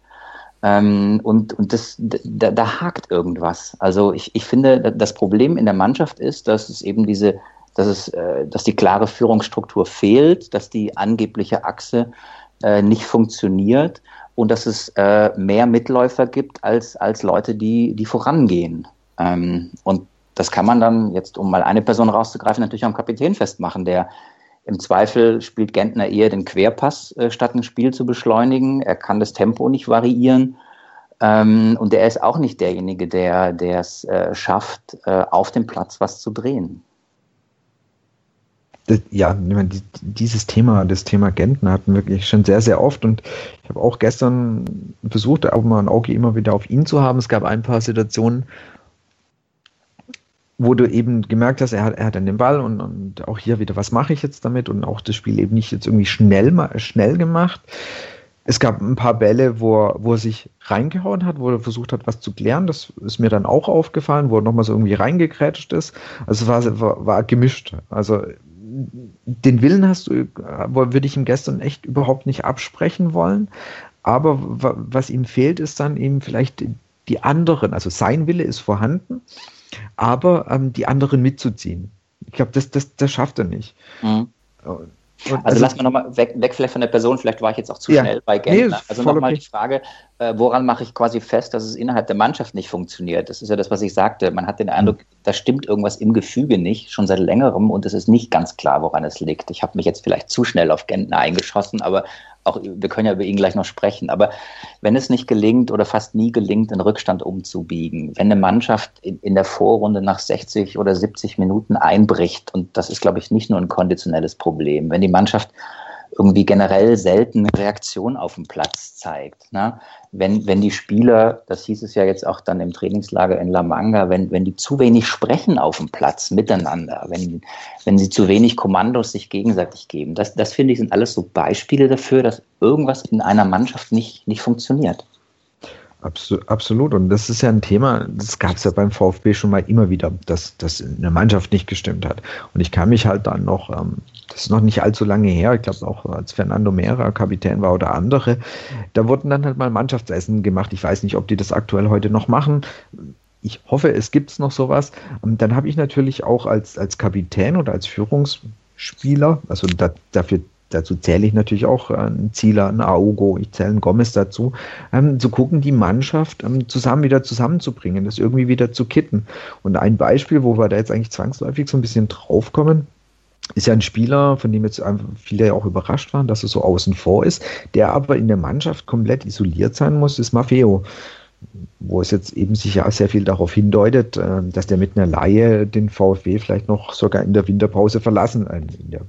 Ähm, und und das, da, da hakt irgendwas. Also ich, ich finde, das Problem in der Mannschaft ist, dass es eben diese, dass es, äh, dass die klare Führungsstruktur fehlt, dass die angebliche Achse äh, nicht funktioniert und dass es äh, mehr Mitläufer gibt als, als Leute, die, die vorangehen. Ähm, und das kann man dann jetzt, um mal eine Person rauszugreifen, natürlich am Kapitän festmachen, der im Zweifel spielt Gentner eher den Querpass, äh, statt ein Spiel zu beschleunigen. Er kann das Tempo nicht variieren. Ähm, und er ist auch nicht derjenige, der es äh, schafft, äh, auf dem Platz was zu drehen. Ja, dieses Thema, das Thema Gentner hatten wir wirklich schon sehr, sehr oft und ich habe auch gestern versucht, auch mal ein Auge immer wieder auf ihn zu haben. Es gab ein paar Situationen, wo du eben gemerkt hast, er hat, er hat dann den Ball und, und auch hier wieder, was mache ich jetzt damit und auch das Spiel eben nicht jetzt irgendwie schnell, schnell gemacht. Es gab ein paar Bälle, wo er, wo er sich reingehauen hat, wo er versucht hat, was zu klären. Das ist mir dann auch aufgefallen, wo er nochmal so irgendwie reingekrätscht ist. Also war, war, war gemischt. Also den Willen hast du, würde ich ihm gestern echt überhaupt nicht absprechen wollen. Aber was ihm fehlt, ist dann eben vielleicht die anderen. Also sein Wille ist vorhanden, aber ähm, die anderen mitzuziehen. Ich glaube, das, das, das schafft er nicht. Mhm. Und, also, also lass mal nochmal weg, weg vielleicht von der Person, vielleicht war ich jetzt auch zu ja, schnell bei Gentner. Nee, also nochmal die Frage, äh, woran mache ich quasi fest, dass es innerhalb der Mannschaft nicht funktioniert? Das ist ja das, was ich sagte. Man hat den Eindruck, mhm. da stimmt irgendwas im Gefüge nicht, schon seit längerem und es ist nicht ganz klar, woran es liegt. Ich habe mich jetzt vielleicht zu schnell auf Gentner eingeschossen, aber auch, wir können ja über ihn gleich noch sprechen, aber wenn es nicht gelingt oder fast nie gelingt, den Rückstand umzubiegen, wenn eine Mannschaft in, in der Vorrunde nach 60 oder 70 Minuten einbricht, und das ist, glaube ich, nicht nur ein konditionelles Problem, wenn die Mannschaft irgendwie generell selten Reaktion auf dem Platz zeigt. Ne? Wenn, wenn die Spieler, das hieß es ja jetzt auch dann im Trainingslager in La Manga, wenn, wenn die zu wenig sprechen auf dem Platz miteinander, wenn, wenn sie zu wenig Kommandos sich gegenseitig geben, das, das finde ich sind alles so Beispiele dafür, dass irgendwas in einer Mannschaft nicht, nicht funktioniert. Absolut. Und das ist ja ein Thema, das gab es ja beim VfB schon mal immer wieder, dass das in Mannschaft nicht gestimmt hat. Und ich kann mich halt dann noch, ähm, das ist noch nicht allzu lange her, ich glaube auch als Fernando Mera Kapitän war oder andere, da wurden dann halt mal Mannschaftsessen gemacht. Ich weiß nicht, ob die das aktuell heute noch machen. Ich hoffe, es gibt noch sowas. Und dann habe ich natürlich auch als, als Kapitän oder als Führungsspieler, also da, dafür dazu zähle ich natürlich auch einen Zieler, einen Aogo, ich zähle einen Gomez dazu, ähm, zu gucken, die Mannschaft ähm, zusammen wieder zusammenzubringen, das irgendwie wieder zu kitten. Und ein Beispiel, wo wir da jetzt eigentlich zwangsläufig so ein bisschen draufkommen, ist ja ein Spieler, von dem jetzt viele ja auch überrascht waren, dass er so außen vor ist, der aber in der Mannschaft komplett isoliert sein muss, ist Maffeo. wo es jetzt eben sich ja sehr viel darauf hindeutet, äh, dass der mit einer Laie den VfW vielleicht noch sogar in der Winterpause verlassen, äh, in der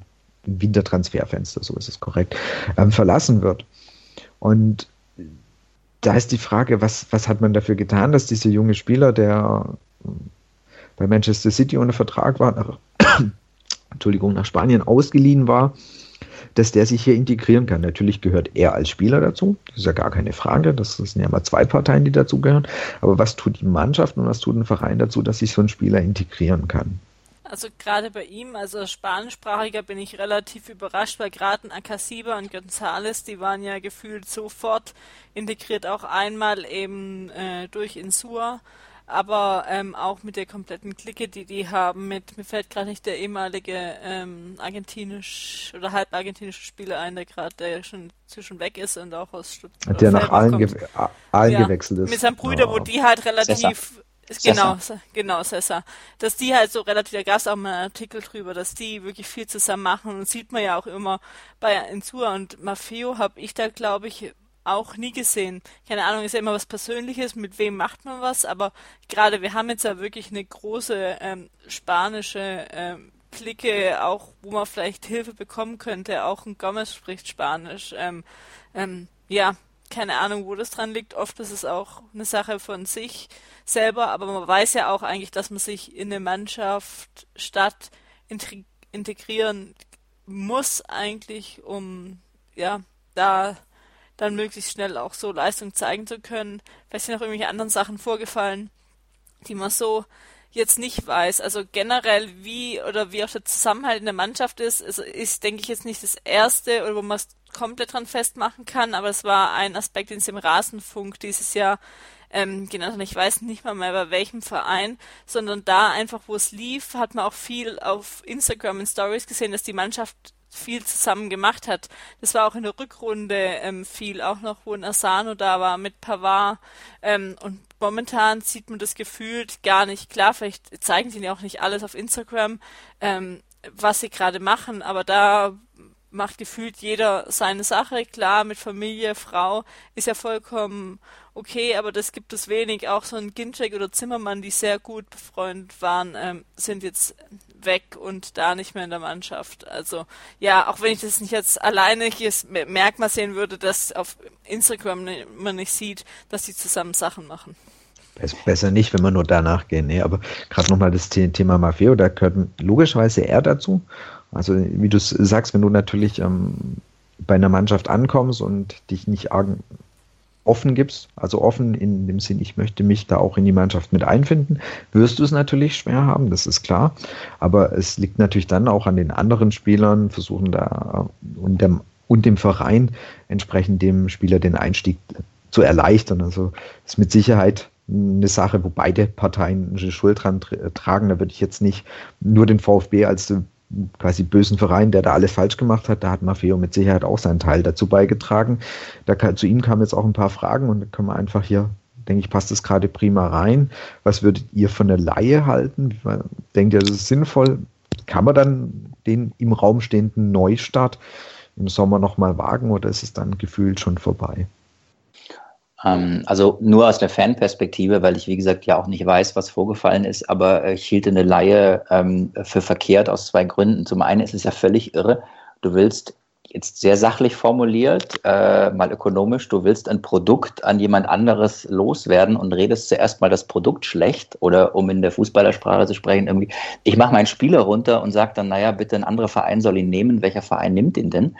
Wintertransferfenster, so ist es korrekt, ähm, verlassen wird. Und da ist die Frage, was, was hat man dafür getan, dass dieser junge Spieler, der bei Manchester City ohne Vertrag war, nach, Entschuldigung, nach Spanien ausgeliehen war, dass der sich hier integrieren kann. Natürlich gehört er als Spieler dazu, das ist ja gar keine Frage, das sind ja mal zwei Parteien, die dazugehören. Aber was tut die Mannschaft und was tut ein Verein dazu, dass sich so ein Spieler integrieren kann? Also gerade bei ihm, also Spanischsprachiger, bin ich relativ überrascht, weil gerade Akasiba und González, die waren ja gefühlt sofort integriert, auch einmal eben äh, durch Insua aber ähm, auch mit der kompletten Clique, die die haben, mit, mir fällt gerade nicht der ehemalige ähm, argentinisch oder halb argentinische Spieler ein, der gerade, der schon zwischen weg ist und auch aus Stuttgart. Der nach allen, ge allen ja, gewechselt ist. Mit seinem Brüder, oh. wo die halt relativ, Cessa. genau, Cessa. genau, Cessa, dass die halt so relativ, da gab es auch mal einen Artikel drüber, dass die wirklich viel zusammen machen und sieht man ja auch immer bei Insua und Maffeo habe ich da, glaube ich, auch nie gesehen. Keine Ahnung, ist ja immer was Persönliches, mit wem macht man was, aber gerade wir haben jetzt ja wirklich eine große ähm, spanische ähm, Clique, auch wo man vielleicht Hilfe bekommen könnte. Auch ein Gomez spricht Spanisch. Ähm, ähm, ja, keine Ahnung, wo das dran liegt. Oft ist es auch eine Sache von sich selber, aber man weiß ja auch eigentlich, dass man sich in eine Mannschaft statt integrieren muss eigentlich, um ja da dann möglichst schnell auch so Leistung zeigen zu können. Vielleicht sind noch irgendwelche anderen Sachen vorgefallen, die man so jetzt nicht weiß. Also generell wie oder wie auch der Zusammenhalt in der Mannschaft ist, also ist, denke ich, jetzt nicht das erste oder wo man es komplett dran festmachen kann, aber es war ein Aspekt, den es im Rasenfunk dieses Jahr ähm, genannt hat. Ich weiß nicht mal mehr bei welchem Verein, sondern da einfach, wo es lief, hat man auch viel auf Instagram in Stories gesehen, dass die Mannschaft viel zusammen gemacht hat. Das war auch in der Rückrunde ähm, viel, auch noch, wo ein Asano da war mit Pavard. Ähm, und momentan sieht man das gefühlt gar nicht. Klar, vielleicht zeigen sie ja auch nicht alles auf Instagram, ähm, was sie gerade machen, aber da macht gefühlt jeder seine Sache. Klar, mit Familie, Frau ist ja vollkommen okay, aber das gibt es wenig. Auch so ein Ginczek oder Zimmermann, die sehr gut befreundet waren, ähm, sind jetzt weg und da nicht mehr in der Mannschaft. Also ja, auch wenn ich das nicht jetzt alleine Merkmal sehen würde, dass auf Instagram man nicht sieht, dass die zusammen Sachen machen. Besser nicht, wenn wir nur danach gehen. Nee, aber gerade nochmal das Thema Maffeo, da gehört logischerweise er dazu. Also wie du sagst, wenn du natürlich ähm, bei einer Mannschaft ankommst und dich nicht offen gibst, also offen in dem Sinn, ich möchte mich da auch in die Mannschaft mit einfinden, wirst du es natürlich schwer haben, das ist klar. Aber es liegt natürlich dann auch an den anderen Spielern, versuchen da und dem, und dem Verein entsprechend dem Spieler den Einstieg zu erleichtern. Also ist mit Sicherheit eine Sache, wo beide Parteien eine Schuld dran tragen. Da würde ich jetzt nicht nur den VfB als quasi bösen Verein, der da alles falsch gemacht hat. Da hat Maffeo mit Sicherheit auch seinen Teil dazu beigetragen. Da zu ihm kamen jetzt auch ein paar Fragen und da können wir einfach hier, denke ich, passt das gerade prima rein. Was würdet ihr von der Laie halten? Denkt ihr, das ist sinnvoll? Kann man dann den im Raum stehenden Neustart im Sommer nochmal wagen oder ist es dann gefühlt schon vorbei? Ähm, also nur aus der Fanperspektive, weil ich, wie gesagt, ja auch nicht weiß, was vorgefallen ist, aber ich hielt eine Laie ähm, für verkehrt aus zwei Gründen. Zum einen ist es ja völlig irre. Du willst jetzt sehr sachlich formuliert, äh, mal ökonomisch, du willst ein Produkt an jemand anderes loswerden und redest zuerst mal das Produkt schlecht oder um in der Fußballersprache zu sprechen, irgendwie, ich mache meinen Spieler runter und sage dann, naja, bitte ein anderer Verein soll ihn nehmen. Welcher Verein nimmt ihn denn?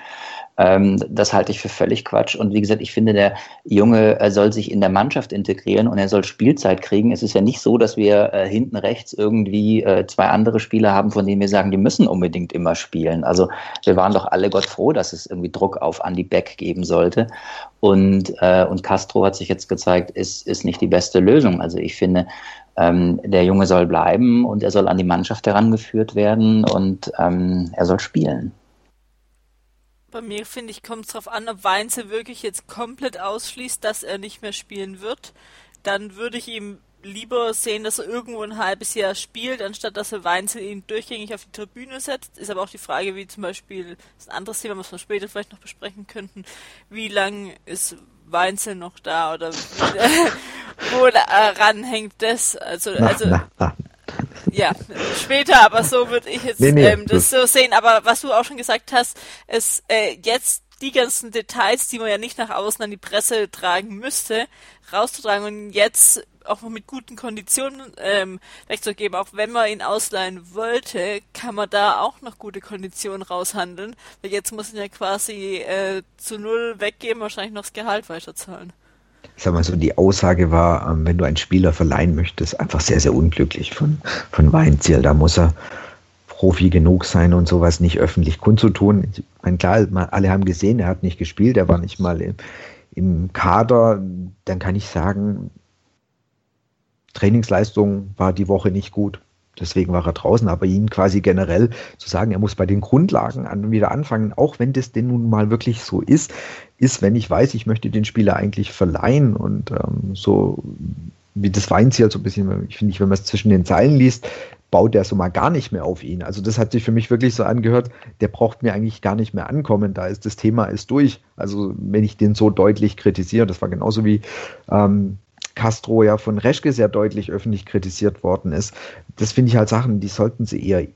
Ähm, das halte ich für völlig Quatsch. Und wie gesagt, ich finde, der Junge soll sich in der Mannschaft integrieren und er soll Spielzeit kriegen. Es ist ja nicht so, dass wir äh, hinten rechts irgendwie äh, zwei andere Spieler haben, von denen wir sagen, die müssen unbedingt immer spielen. Also wir waren doch alle Gott froh, dass es irgendwie Druck auf Andy Beck geben sollte. Und, äh, und Castro hat sich jetzt gezeigt, ist, ist nicht die beste Lösung. Also ich finde, ähm, der Junge soll bleiben und er soll an die Mannschaft herangeführt werden und ähm, er soll spielen. Bei mir, finde ich, kommt es darauf an, ob Weinze wirklich jetzt komplett ausschließt, dass er nicht mehr spielen wird. Dann würde ich ihm lieber sehen, dass er irgendwo ein halbes Jahr spielt, anstatt dass er Weinzel ihn durchgängig auf die Tribüne setzt. Ist aber auch die Frage, wie zum Beispiel, das ist ein anderes Thema, was wir später vielleicht noch besprechen könnten, wie lang ist Weinzel noch da oder <laughs> wo daran hängt das, also, na, also na, na. Ja, später, aber so würde ich jetzt nee, nee, ähm, das so sehen. Aber was du auch schon gesagt hast, ist äh, jetzt die ganzen Details, die man ja nicht nach außen an die Presse tragen müsste, rauszutragen und jetzt auch noch mit guten Konditionen ähm, wegzugeben. Auch wenn man ihn ausleihen wollte, kann man da auch noch gute Konditionen raushandeln. Weil jetzt muss man ja quasi äh, zu null weggeben, wahrscheinlich noch das Gehalt weiterzahlen. Ich sag mal so, die Aussage war, ähm, wenn du einen Spieler verleihen möchtest, einfach sehr, sehr unglücklich von, von Weinziel. Da muss er Profi genug sein und sowas nicht öffentlich kundzutun. Ich meine, klar, alle haben gesehen, er hat nicht gespielt, er war nicht mal im, im Kader. Dann kann ich sagen, Trainingsleistung war die Woche nicht gut. Deswegen war er draußen, aber ihn quasi generell zu sagen, er muss bei den Grundlagen an, wieder anfangen, auch wenn das denn nun mal wirklich so ist, ist, wenn ich weiß, ich möchte den Spieler eigentlich verleihen und ähm, so wie das Weinziel so ein bisschen, ich finde, wenn man es zwischen den Zeilen liest, baut der so mal gar nicht mehr auf ihn. Also das hat sich für mich wirklich so angehört, der braucht mir eigentlich gar nicht mehr ankommen, da ist das Thema ist durch. Also wenn ich den so deutlich kritisiere, das war genauso wie ähm, Castro ja von Reschke sehr deutlich öffentlich kritisiert worden ist. Das finde ich halt Sachen, die sollten sie eher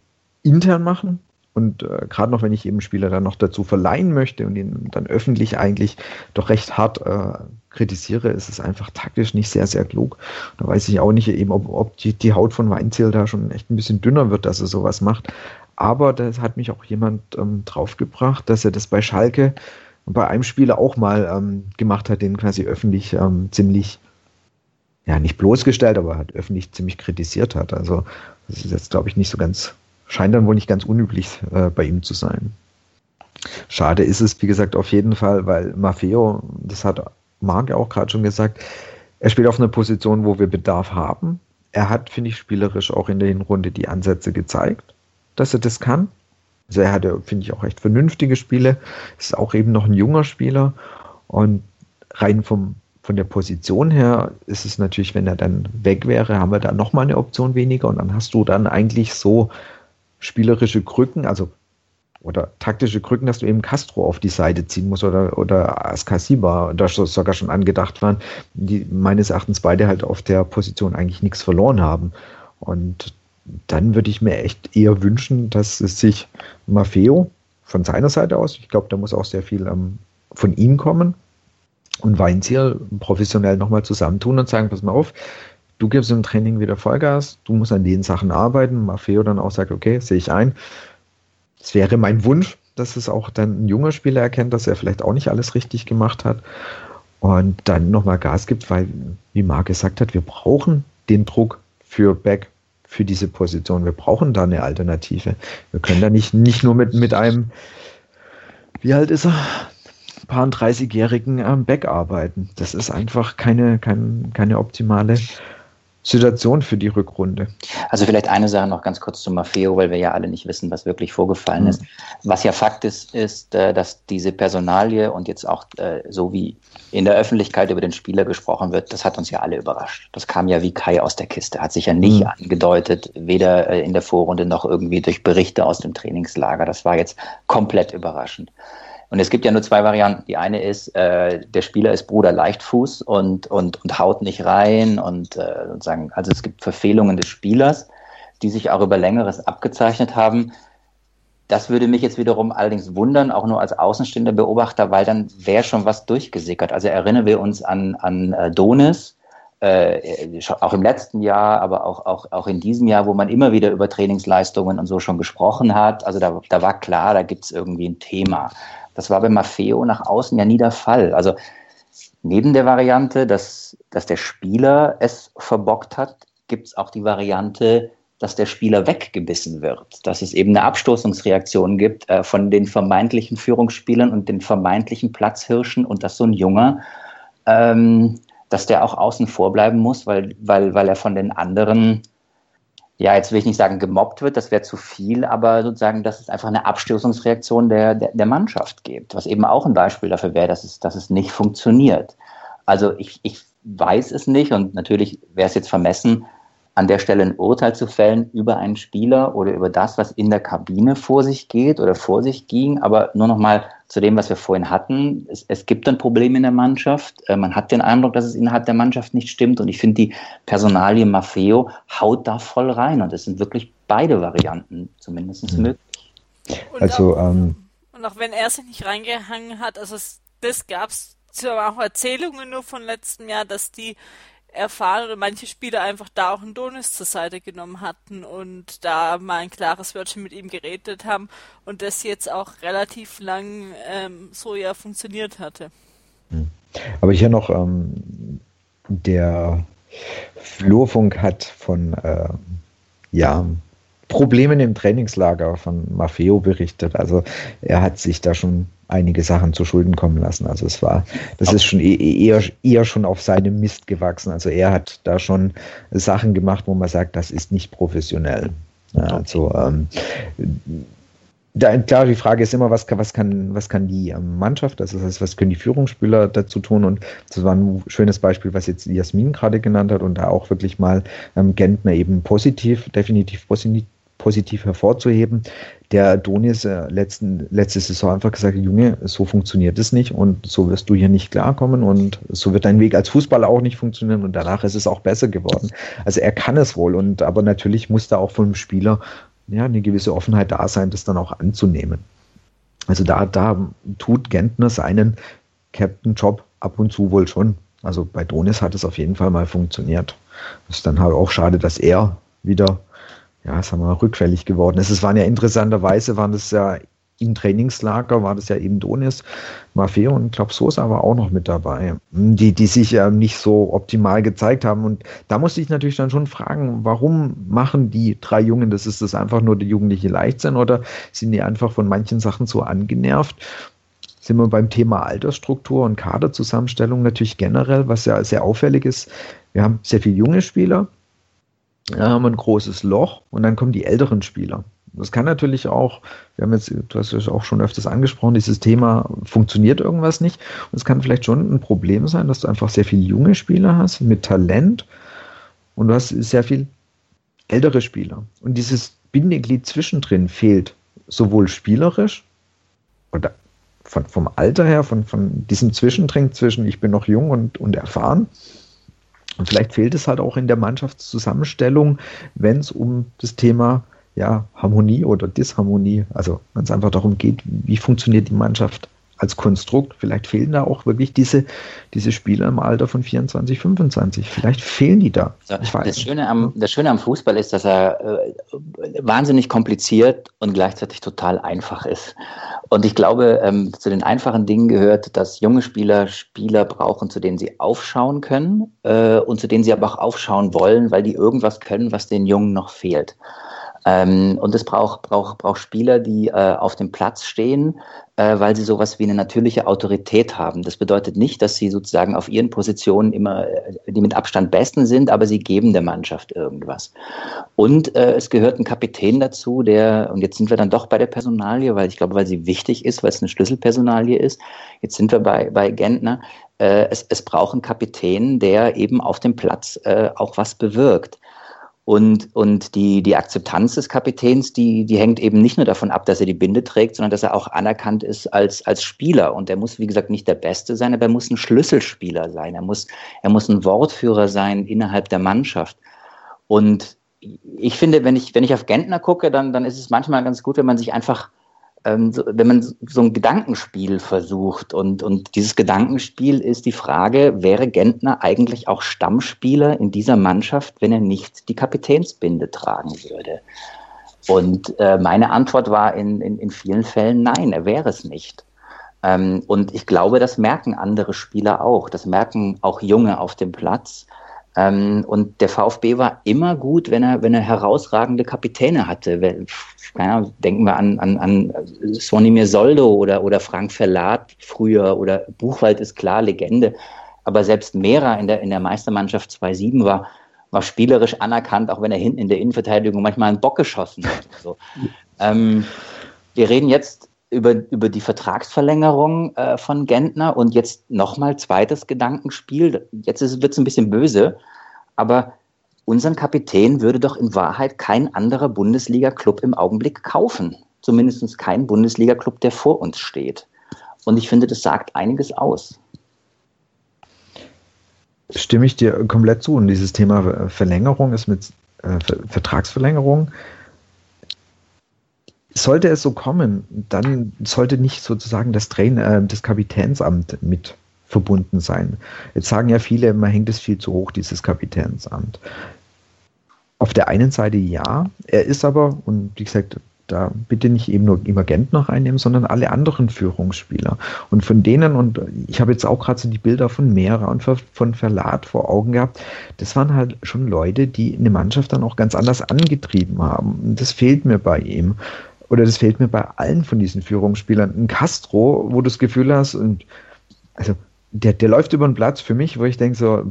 intern machen, und äh, gerade noch, wenn ich eben Spieler dann noch dazu verleihen möchte und ihn dann öffentlich eigentlich doch recht hart äh, kritisiere, ist es einfach taktisch nicht sehr, sehr klug. Da weiß ich auch nicht eben, ob, ob die, die Haut von Weinziel da schon echt ein bisschen dünner wird, dass er sowas macht. Aber das hat mich auch jemand ähm, draufgebracht, dass er das bei Schalke bei einem Spieler auch mal ähm, gemacht hat, den quasi öffentlich ähm, ziemlich, ja, nicht bloßgestellt, aber hat öffentlich ziemlich kritisiert hat. Also das ist jetzt, glaube ich, nicht so ganz scheint dann wohl nicht ganz unüblich äh, bei ihm zu sein. Schade ist es, wie gesagt, auf jeden Fall, weil Maffeo, das hat Marc auch gerade schon gesagt, er spielt auf einer Position, wo wir Bedarf haben. Er hat, finde ich, spielerisch auch in der Hinrunde die Ansätze gezeigt, dass er das kann. Also er hatte, finde ich, auch recht vernünftige Spiele. Ist auch eben noch ein junger Spieler. Und rein vom, von der Position her ist es natürlich, wenn er dann weg wäre, haben wir da nochmal eine Option weniger. Und dann hast du dann eigentlich so spielerische Krücken, also oder taktische Krücken, dass du eben Castro auf die Seite ziehen musst oder, oder Askasiba, da sogar schon angedacht waren, die meines Erachtens beide halt auf der Position eigentlich nichts verloren haben. Und dann würde ich mir echt eher wünschen, dass es sich Maffeo von seiner Seite aus, ich glaube, da muss auch sehr viel ähm, von ihm kommen, und Weinziel professionell nochmal zusammentun und sagen, pass mal auf, du gibst im Training wieder Vollgas, du musst an den Sachen arbeiten. Maffeo dann auch sagt, okay, sehe ich ein. Es wäre mein Wunsch, dass es auch dann ein junger Spieler erkennt, dass er vielleicht auch nicht alles richtig gemacht hat und dann nochmal Gas gibt, weil, wie Marc gesagt hat, wir brauchen den Druck für Back, für diese Position. Wir brauchen da eine Alternative. Wir können da nicht, nicht nur mit, mit einem, wie alt ist er? Paar 30-jährigen ähm, Back arbeiten. Das ist einfach keine, keine, keine optimale Situation für die Rückrunde. Also vielleicht eine Sache noch ganz kurz zu Maffeo, weil wir ja alle nicht wissen, was wirklich vorgefallen mhm. ist. Was ja Fakt ist, ist, äh, dass diese Personalie und jetzt auch äh, so wie in der Öffentlichkeit über den Spieler gesprochen wird, das hat uns ja alle überrascht. Das kam ja wie Kai aus der Kiste, hat sich ja nicht mhm. angedeutet, weder äh, in der Vorrunde noch irgendwie durch Berichte aus dem Trainingslager. Das war jetzt komplett überraschend. Und es gibt ja nur zwei Varianten. Die eine ist, äh, der Spieler ist Bruder Leichtfuß und, und, und haut nicht rein und äh, sozusagen, also es gibt Verfehlungen des Spielers, die sich auch über längeres abgezeichnet haben. Das würde mich jetzt wiederum allerdings wundern, auch nur als außenstehender Beobachter, weil dann wäre schon was durchgesickert. Also erinnern wir uns an, an äh, Donis, äh, auch im letzten Jahr, aber auch, auch, auch in diesem Jahr, wo man immer wieder über Trainingsleistungen und so schon gesprochen hat. Also da, da war klar, da gibt es irgendwie ein Thema. Das war bei Maffeo nach außen ja nie der Fall. Also neben der Variante, dass, dass der Spieler es verbockt hat, gibt es auch die Variante, dass der Spieler weggebissen wird, dass es eben eine Abstoßungsreaktion gibt äh, von den vermeintlichen Führungsspielern und den vermeintlichen Platzhirschen und dass so ein Junger, ähm, dass der auch außen vor bleiben muss, weil, weil, weil er von den anderen ja, jetzt will ich nicht sagen, gemobbt wird, das wäre zu viel, aber sozusagen, dass es einfach eine Abstößungsreaktion der, der, der Mannschaft gibt, was eben auch ein Beispiel dafür wäre, dass es, dass es nicht funktioniert. Also ich, ich weiß es nicht und natürlich wäre es jetzt vermessen, an der Stelle ein Urteil zu fällen über einen Spieler oder über das, was in der Kabine vor sich geht oder vor sich ging. Aber nur noch mal zu dem, was wir vorhin hatten. Es, es gibt ein Problem in der Mannschaft. Äh, man hat den Eindruck, dass es innerhalb der Mannschaft nicht stimmt. Und ich finde, die Personalie Maffeo haut da voll rein. Und es sind wirklich beide Varianten zumindest mhm. möglich. Und also, auch, ähm, und auch wenn er sich nicht reingehangen hat, also es, das gab es auch Erzählungen nur von letztem Jahr, dass die erfahren oder manche Spieler einfach da auch einen Donis zur Seite genommen hatten und da mal ein klares Wörtchen mit ihm geredet haben und das jetzt auch relativ lang ähm, so ja funktioniert hatte. Hm. Aber hier noch ähm, der Flurfunk hat von äh, ja, Problemen im Trainingslager von Maffeo berichtet. Also er hat sich da schon einige Sachen zu Schulden kommen lassen. Also es war, das ist schon e-, eher, eher schon auf seinem Mist gewachsen. Also er hat da schon Sachen gemacht, wo man sagt, das ist nicht professionell. Ja, also ähm, da, klar, die Frage ist immer, was kann, was kann, was kann die ähm, Mannschaft, also das heißt, was können die Führungsspieler dazu tun? Und das war ein schönes Beispiel, was jetzt Jasmin gerade genannt hat und da auch wirklich mal ähm, Gentner eben positiv, definitiv positiv positiv hervorzuheben. Der Donis äh, letzten, letzte Saison einfach gesagt, Junge, so funktioniert es nicht und so wirst du hier nicht klarkommen und so wird dein Weg als Fußballer auch nicht funktionieren und danach ist es auch besser geworden. Also er kann es wohl und aber natürlich muss da auch vom Spieler ja eine gewisse Offenheit da sein, das dann auch anzunehmen. Also da, da tut Gentner seinen Captain-Job ab und zu wohl schon. Also bei Donis hat es auf jeden Fall mal funktioniert. Es ist dann halt auch schade, dass er wieder ja, sagen wir mal, rückfällig geworden ist. Es waren ja interessanterweise, waren das ja im Trainingslager, war das ja eben Donis, Maffeo und glaube Sosa war auch noch mit dabei, die, die sich ja nicht so optimal gezeigt haben. Und da musste ich natürlich dann schon fragen, warum machen die drei Jungen das? Ist das einfach nur die jugendliche Leichtsinn oder sind die einfach von manchen Sachen so angenervt? Sind wir beim Thema Altersstruktur und Kaderzusammenstellung natürlich generell, was ja sehr auffällig ist. Wir haben sehr viele junge Spieler, haben wir ein großes Loch und dann kommen die älteren Spieler. Das kann natürlich auch, wir haben jetzt, du hast ja auch schon öfters angesprochen, dieses Thema, funktioniert irgendwas nicht. Und es kann vielleicht schon ein Problem sein, dass du einfach sehr viele junge Spieler hast mit Talent und du hast sehr viel ältere Spieler. Und dieses Bindeglied zwischendrin fehlt sowohl spielerisch oder von, vom Alter her, von, von diesem Zwischendring zwischen ich bin noch jung und, und erfahren, und vielleicht fehlt es halt auch in der Mannschaftszusammenstellung, wenn es um das Thema ja, Harmonie oder Disharmonie, also wenn es einfach darum geht, wie funktioniert die Mannschaft als Konstrukt. Vielleicht fehlen da auch wirklich diese, diese Spieler im Alter von 24, 25. Vielleicht fehlen die da. das, Schöne am, das Schöne am Fußball ist, dass er äh, wahnsinnig kompliziert und gleichzeitig total einfach ist. Und ich glaube, ähm, zu den einfachen Dingen gehört, dass junge Spieler Spieler brauchen, zu denen sie aufschauen können äh, und zu denen sie aber auch aufschauen wollen, weil die irgendwas können, was den Jungen noch fehlt. Ähm, und es braucht, braucht, braucht Spieler, die äh, auf dem Platz stehen, äh, weil sie sowas wie eine natürliche Autorität haben. Das bedeutet nicht, dass sie sozusagen auf ihren Positionen immer äh, die mit Abstand besten sind, aber sie geben der Mannschaft irgendwas. Und äh, es gehört ein Kapitän dazu, der, und jetzt sind wir dann doch bei der Personalie, weil ich glaube, weil sie wichtig ist, weil es eine Schlüsselpersonalie ist. Jetzt sind wir bei, bei Gentner. Äh, es, es braucht einen Kapitän, der eben auf dem Platz äh, auch was bewirkt. Und, und die, die Akzeptanz des Kapitäns, die, die hängt eben nicht nur davon ab, dass er die Binde trägt, sondern dass er auch anerkannt ist als, als Spieler. Und er muss, wie gesagt, nicht der Beste sein, aber er muss ein Schlüsselspieler sein. Er muss, er muss ein Wortführer sein innerhalb der Mannschaft. Und ich finde, wenn ich, wenn ich auf Gentner gucke, dann, dann ist es manchmal ganz gut, wenn man sich einfach ähm, so, wenn man so ein Gedankenspiel versucht und, und dieses Gedankenspiel ist die Frage, wäre Gentner eigentlich auch Stammspieler in dieser Mannschaft, wenn er nicht die Kapitänsbinde tragen würde? Und äh, meine Antwort war in, in, in vielen Fällen nein, er wäre es nicht. Ähm, und ich glaube, das merken andere Spieler auch. Das merken auch Junge auf dem Platz. Ähm, und der VfB war immer gut, wenn er, wenn er herausragende Kapitäne hatte. Ja, denken wir an, an, an Sonimir Soldo oder, oder Frank Verlat früher oder Buchwald ist klar, Legende. Aber selbst Mera in der, in der Meistermannschaft 2-7 war, war spielerisch anerkannt, auch wenn er hinten in der Innenverteidigung manchmal einen Bock geschossen hat. So. <laughs> Ähm, wir reden jetzt über, über die Vertragsverlängerung äh, von Gentner und jetzt nochmal zweites Gedankenspiel. Jetzt wird es ein bisschen böse, aber unseren Kapitän würde doch in Wahrheit kein anderer Bundesliga-Club im Augenblick kaufen. Zumindest kein Bundesliga-Club, der vor uns steht. Und ich finde, das sagt einiges aus. Stimme ich dir komplett zu. Und dieses Thema Verlängerung ist mit äh, Vertragsverlängerung sollte es so kommen, dann sollte nicht sozusagen das Trainer, äh, das Kapitänsamt mit verbunden sein. Jetzt sagen ja viele, man hängt es viel zu hoch, dieses Kapitänsamt. Auf der einen Seite ja, er ist aber, und wie gesagt, da bitte nicht eben nur Emergent noch einnehmen, sondern alle anderen Führungsspieler. Und von denen, und ich habe jetzt auch gerade so die Bilder von Mehra und von Verlat vor Augen gehabt, das waren halt schon Leute, die eine Mannschaft dann auch ganz anders angetrieben haben. Das fehlt mir bei ihm oder das fehlt mir bei allen von diesen Führungsspielern. Ein Castro, wo du das Gefühl hast, und also der, der läuft über den Platz für mich, wo ich denke so,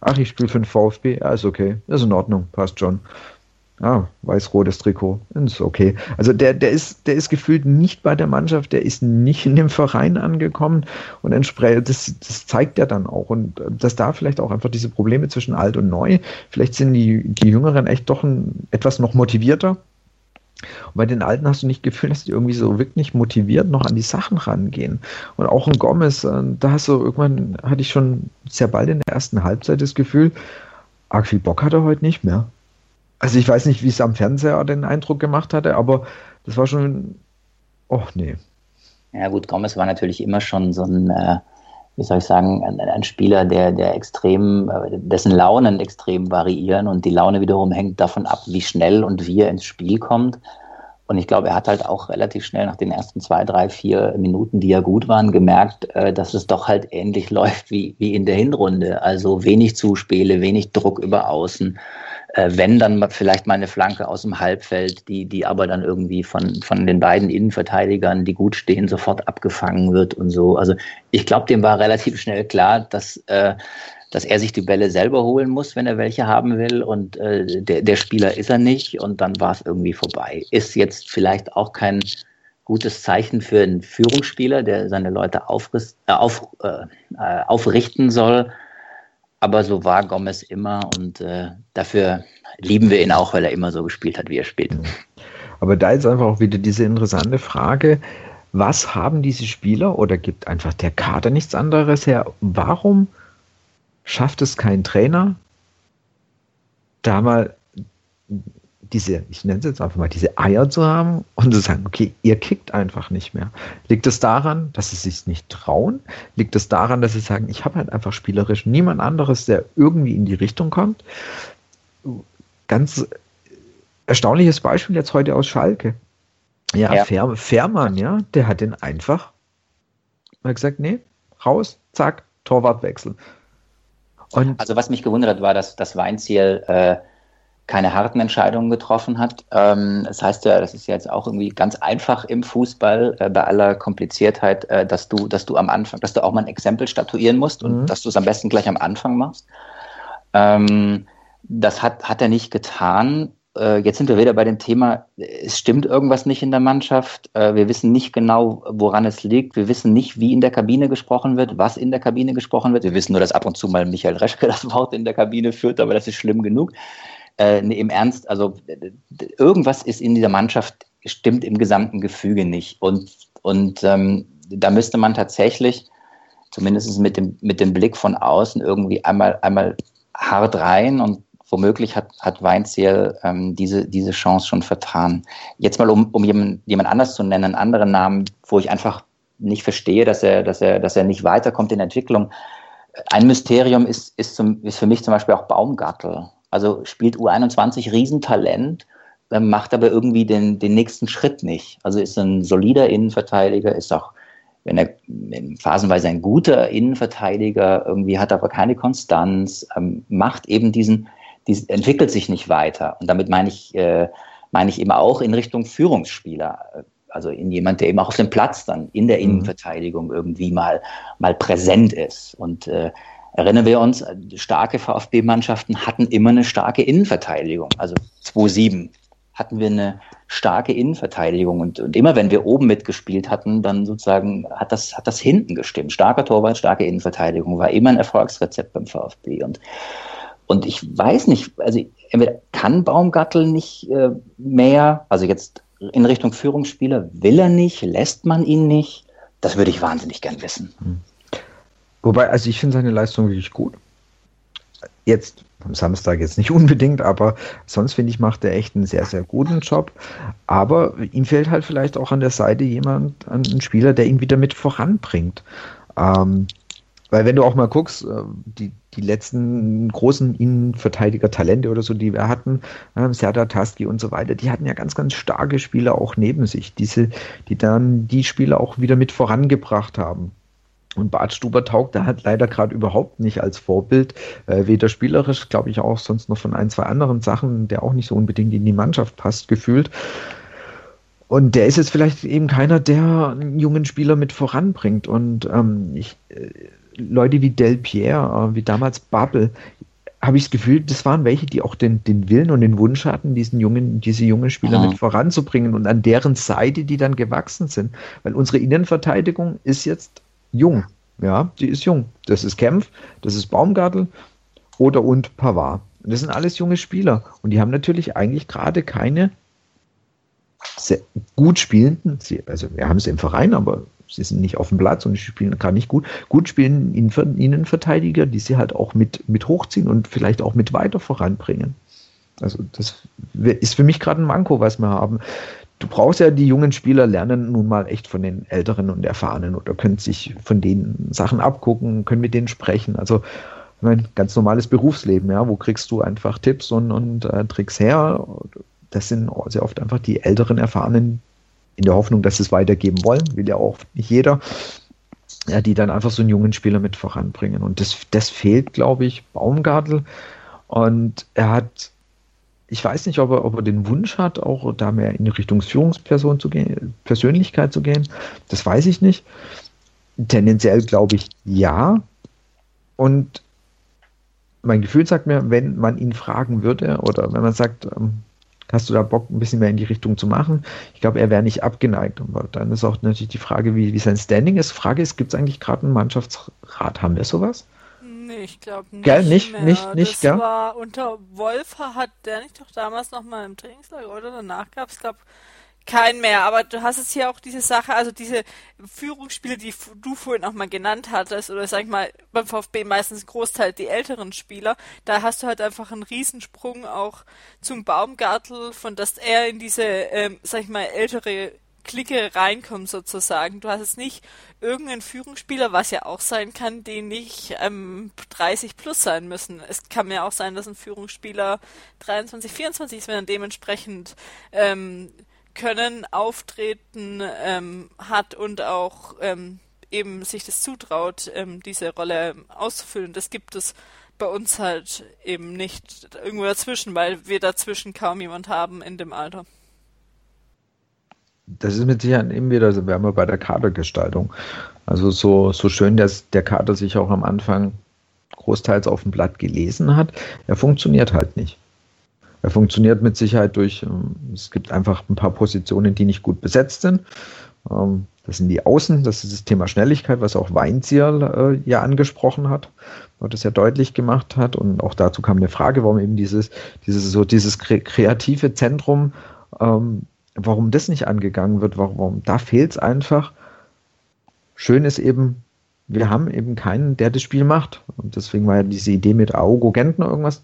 ach, ich spiele für den VfB, ja, ist okay, ist in Ordnung, passt schon. Ah, weiß-rotes Trikot, ist okay. Also der, der ist, der ist gefühlt nicht bei der Mannschaft, der ist nicht in dem Verein angekommen und entsprechend, das, das zeigt er dann auch. Und dass da vielleicht auch einfach diese Probleme zwischen alt und neu, vielleicht sind die, die Jüngeren echt doch ein, etwas noch motivierter, und bei den Alten hast du nicht Gefühl, dass die irgendwie so wirklich motiviert noch an die Sachen rangehen. Und auch ein Gomez, äh, da hast du irgendwann, hatte ich schon sehr bald in der ersten Halbzeit das Gefühl, arg viel Bock hat er heute nicht mehr. Also ich weiß nicht, wie es am Fernseher den Eindruck gemacht hatte, aber das war schon, oh nee. Ja gut, Gomez war natürlich immer schon so ein, äh, wie soll ich sagen, ein, ein, Spieler, der, der extrem, äh, dessen Launen extrem variieren und die Laune wiederum hängt davon ab, wie schnell und wie er ins Spiel kommt. Und ich glaube, er hat halt auch relativ schnell nach den ersten zwei, drei, vier Minuten, die ja gut waren, gemerkt, äh, dass es doch halt ähnlich <laughs> läuft wie, wie in der Hinrunde. Also wenig Zuspiele, wenig Druck über außen. Äh, wenn dann vielleicht mal eine Flanke aus dem Halbfeld, die, die aber dann irgendwie von, von den beiden Innenverteidigern, die gut stehen, sofort abgefangen wird und so. Also ich glaube, dem war relativ schnell klar, dass, äh, dass er sich die Bälle selber holen muss, wenn er welche haben will. Und äh, der, der Spieler ist er nicht und dann war es irgendwie vorbei. Ist jetzt vielleicht auch kein gutes Zeichen für einen Führungsspieler, der seine Leute aufriss, äh, auf, äh, äh aufrichten soll aber so war Gomez immer und äh, dafür lieben wir ihn auch, weil er immer so gespielt hat, wie er spielt. Aber da ist einfach auch wieder diese interessante Frage, was haben diese Spieler oder gibt einfach der Kader nichts anderes her? Warum schafft es kein Trainer, da mal diese, ich nenne es jetzt einfach mal, diese Eier zu haben und zu sagen, okay, ihr kickt einfach nicht mehr. Liegt es daran, dass sie sich nicht trauen? Liegt es daran, dass sie sagen, ich habe halt einfach spielerisch niemand anderes, der irgendwie in die Richtung kommt? Ganz erstaunliches Beispiel jetzt heute aus Schalke. Ja, ja. Fair, Fährmann, ja, der hat den einfach mal gesagt, nee, raus, zack, Torwartwechsel. Und also was mich gewundert hat, war, dass das Weinziel äh, keine harten Entscheidungen getroffen hat. Ähm, das heißt ja, das ist jetzt auch irgendwie ganz einfach im Fußball äh, bei aller Kompliziertheit, äh, dass du, dass du am Anfang, dass du auch mal ein Exempel statuieren musst und mhm. dass du es am besten gleich am Anfang machst. Ähm, das hat, hat er nicht getan. Äh, jetzt sind wir wieder bei dem Thema, es stimmt irgendwas nicht in der Mannschaft. Wir wissen nicht genau, woran es liegt. Wir wissen nicht, wie in der Kabine gesprochen wird, was in der Kabine gesprochen wird. Wir wissen nur, dass ab und zu mal Michael Reschke das Wort in der Kabine führt, aber das ist schlimm genug äh, nee, im Ernst, also irgendwas ist in dieser Mannschaft, stimmt im gesamten Gefüge nicht. Und, und ähm, da müsste man tatsächlich, zumindest mit dem, mit dem Blick von außen, irgendwie einmal, einmal hart rein und womöglich hat, hat Weinziel ähm, diese, diese Chance schon vertan. Jetzt mal, um, um jemand, jemand anders zu nennen, einen anderen Namen, wo ich einfach nicht verstehe, dass er, dass er, dass er nicht weiterkommt in der Entwicklung. Ein Mysterium ist, ist, zum, ist für mich zum Beispiel auch Baumgartel. Also spielt U21 Riesentalent, macht aber irgendwie den, den nächsten Schritt nicht. Also ist ein solider Innenverteidiger, ist auch, wenn er phasenweise ein guter Innenverteidiger, irgendwie hat aber keine Konstanz, ähm, macht eben diesen, diesen, entwickelt sich nicht weiter. Und damit meine ich, äh, meine ich eben auch in Richtung Führungsspieler also in jemand, der eben auch auf dem Platz dann in der mhm. Innenverteidigung irgendwie mal, mal präsent ist. Und äh, Erinnern wir uns, starke VfB-Mannschaften hatten immer eine starke Innenverteidigung. Also 2-7 hatten wir eine starke Innenverteidigung und, und, immer wenn wir oben mitgespielt hatten, dann sozusagen hat das, hat das hinten gestimmt. Starker Torwart, starke Innenverteidigung war immer ein Erfolgsrezept beim VfB und Und ich weiß nicht, also entweder kann Baumgartel nicht äh, mehr, also jetzt in Richtung Führungsspieler, will er nicht, lässt man ihn nicht? Das würde ich wahnsinnig gern wissen. Hm. Wobei, also ich finde seine Leistung wirklich gut. Jetzt am Samstag jetzt nicht <laughs> unbedingt, aber sonst finde ich, macht er echt einen sehr, sehr guten Job. Aber ihm fehlt halt vielleicht auch an der Seite jemand, ein Spieler, der ihn wieder mit voranbringt. Ähm, weil wenn du auch mal guckst, äh, die, die letzten großen Innenverteidiger-Talente oder so, die wir hatten, äh, Serdar Taski und so weiter, die hatten ja ganz, ganz starke Spieler auch neben sich, diese, die dann die Spieler auch wieder mit vorangebracht haben. Und Bart Stuber taugt da halt leider gerade überhaupt nicht als Vorbild, äh, weder spielerisch, glaube ich auch sonst noch von ein, zwei anderen Sachen, der auch nicht so unbedingt in die Mannschaft passt, gefühlt. Und der ist jetzt vielleicht eben keiner, der einen jungen Spieler mit voranbringt. Und ähm, ich, äh, Leute wie Del Pierre, äh, wie damals Bubble, habe ich das Gefühl, das waren welche, die auch den, den Willen und den Wunsch hatten, diesen jungen, diese jungen Spieler mhm. mit voranzubringen und an deren Seite die dann gewachsen sind. Weil unsere Innenverteidigung ist jetzt jung. Ja, die ist jung. Das ist Kempf, das ist Baumgartel oder und Pavard. Und das sind alles junge Spieler. Und die haben natürlich eigentlich gerade keine gut spielenden, also wir haben es im Verein, aber sie sind nicht auf dem Platz und spielen gar nicht gut. Gut spielen Innenverteidiger, die sie halt auch mit, mit hochziehen und vielleicht auch mit weiter voranbringen. Also das ist für mich gerade ein Manko, was wir haben du brauchst ja die jungen Spieler lernen nun mal echt von den Älteren und Erfahrenen oder können sich von den Sachen abgucken, können mit denen sprechen. Also ich meine, ganz normales Berufsleben, ja, wo kriegst du einfach Tipps und, und äh, Tricks her? Das sind sehr oft einfach die älteren Erfahrenen in der Hoffnung, dass sie es weitergeben wollen, will ja auch nicht jeder. Ja, die dann einfach so einen jungen Spieler mit voranbringen. Und das, das fehlt, glaube ich, Baumgartel. Und er hat ich weiß nicht, ob er, ob er den Wunsch hat, auch da mehr in Richtung Führungsperson zu gehen, Persönlichkeit zu gehen. Das weiß ich nicht. Tendenziell glaube ich ja. Und mein Gefühl sagt mir, wenn man ihn fragen würde oder wenn man sagt, ähm, hast du da Bock, ein bisschen mehr in die Richtung zu machen? Ich glaube, er wäre nicht abgeneigt. Und dann ist auch natürlich die Frage, wie, wie sein Standing ist. Frage ist, gibt es eigentlich gerade einen Mannschaftsrat? Haben wir sowas? Nee, ich glaube nicht. Gell, nicht, mehr. nicht, nicht, das gell? war unter Wolf hat der nicht doch damals noch mal im Trainingslager oder danach gab es, glaube kein mehr, aber du hast jetzt hier auch diese Sache, also diese Führungsspiele, die du vorhin auch mal genannt hattest, oder sag ich mal, beim VfB meistens Großteil die älteren Spieler, da hast du halt einfach einen Riesensprung auch zum Baumgartel, von dass er in diese, ähm, sag ich mal, ältere Clique reinkommen sozusagen. Du hast jetzt nicht irgendeinen Führungsspieler, was ja auch sein kann, die nicht ähm, 30 plus sein müssen. Es kann ja auch sein, dass ein Führungsspieler 23, 24 ist, wenn er dementsprechend ähm, Können, Auftreten ähm, hat und auch ähm, eben sich das zutraut, ähm, diese Rolle auszufüllen. Das gibt es bei uns halt eben nicht irgendwo dazwischen, weil wir dazwischen kaum jemand haben in dem Alter das ist mit Sicherheit eben wieder, also wir haben ja bei der Kadergestaltung. Also so, so schön, dass der Kader sich auch am Anfang großteils auf dem Blatt gelesen hat, er funktioniert halt nicht. Er funktioniert mit Sicherheit durch, ähm, es gibt einfach ein paar Positionen, die nicht gut besetzt sind. Ähm, das sind die Außen, das ist das Thema Schnelligkeit, was auch Weinzierl äh, ja angesprochen hat, wo das ja deutlich gemacht hat. Und auch dazu kam eine Frage, warum eben dieses, dieses, so dieses kreative Zentrum ähm, warum das nicht angegangen wird, warum, warum da fehlt es einfach. Schön ist eben, wir haben eben keinen, der das Spiel macht. Und deswegen war ja diese Idee mit Augo Gentner irgendwas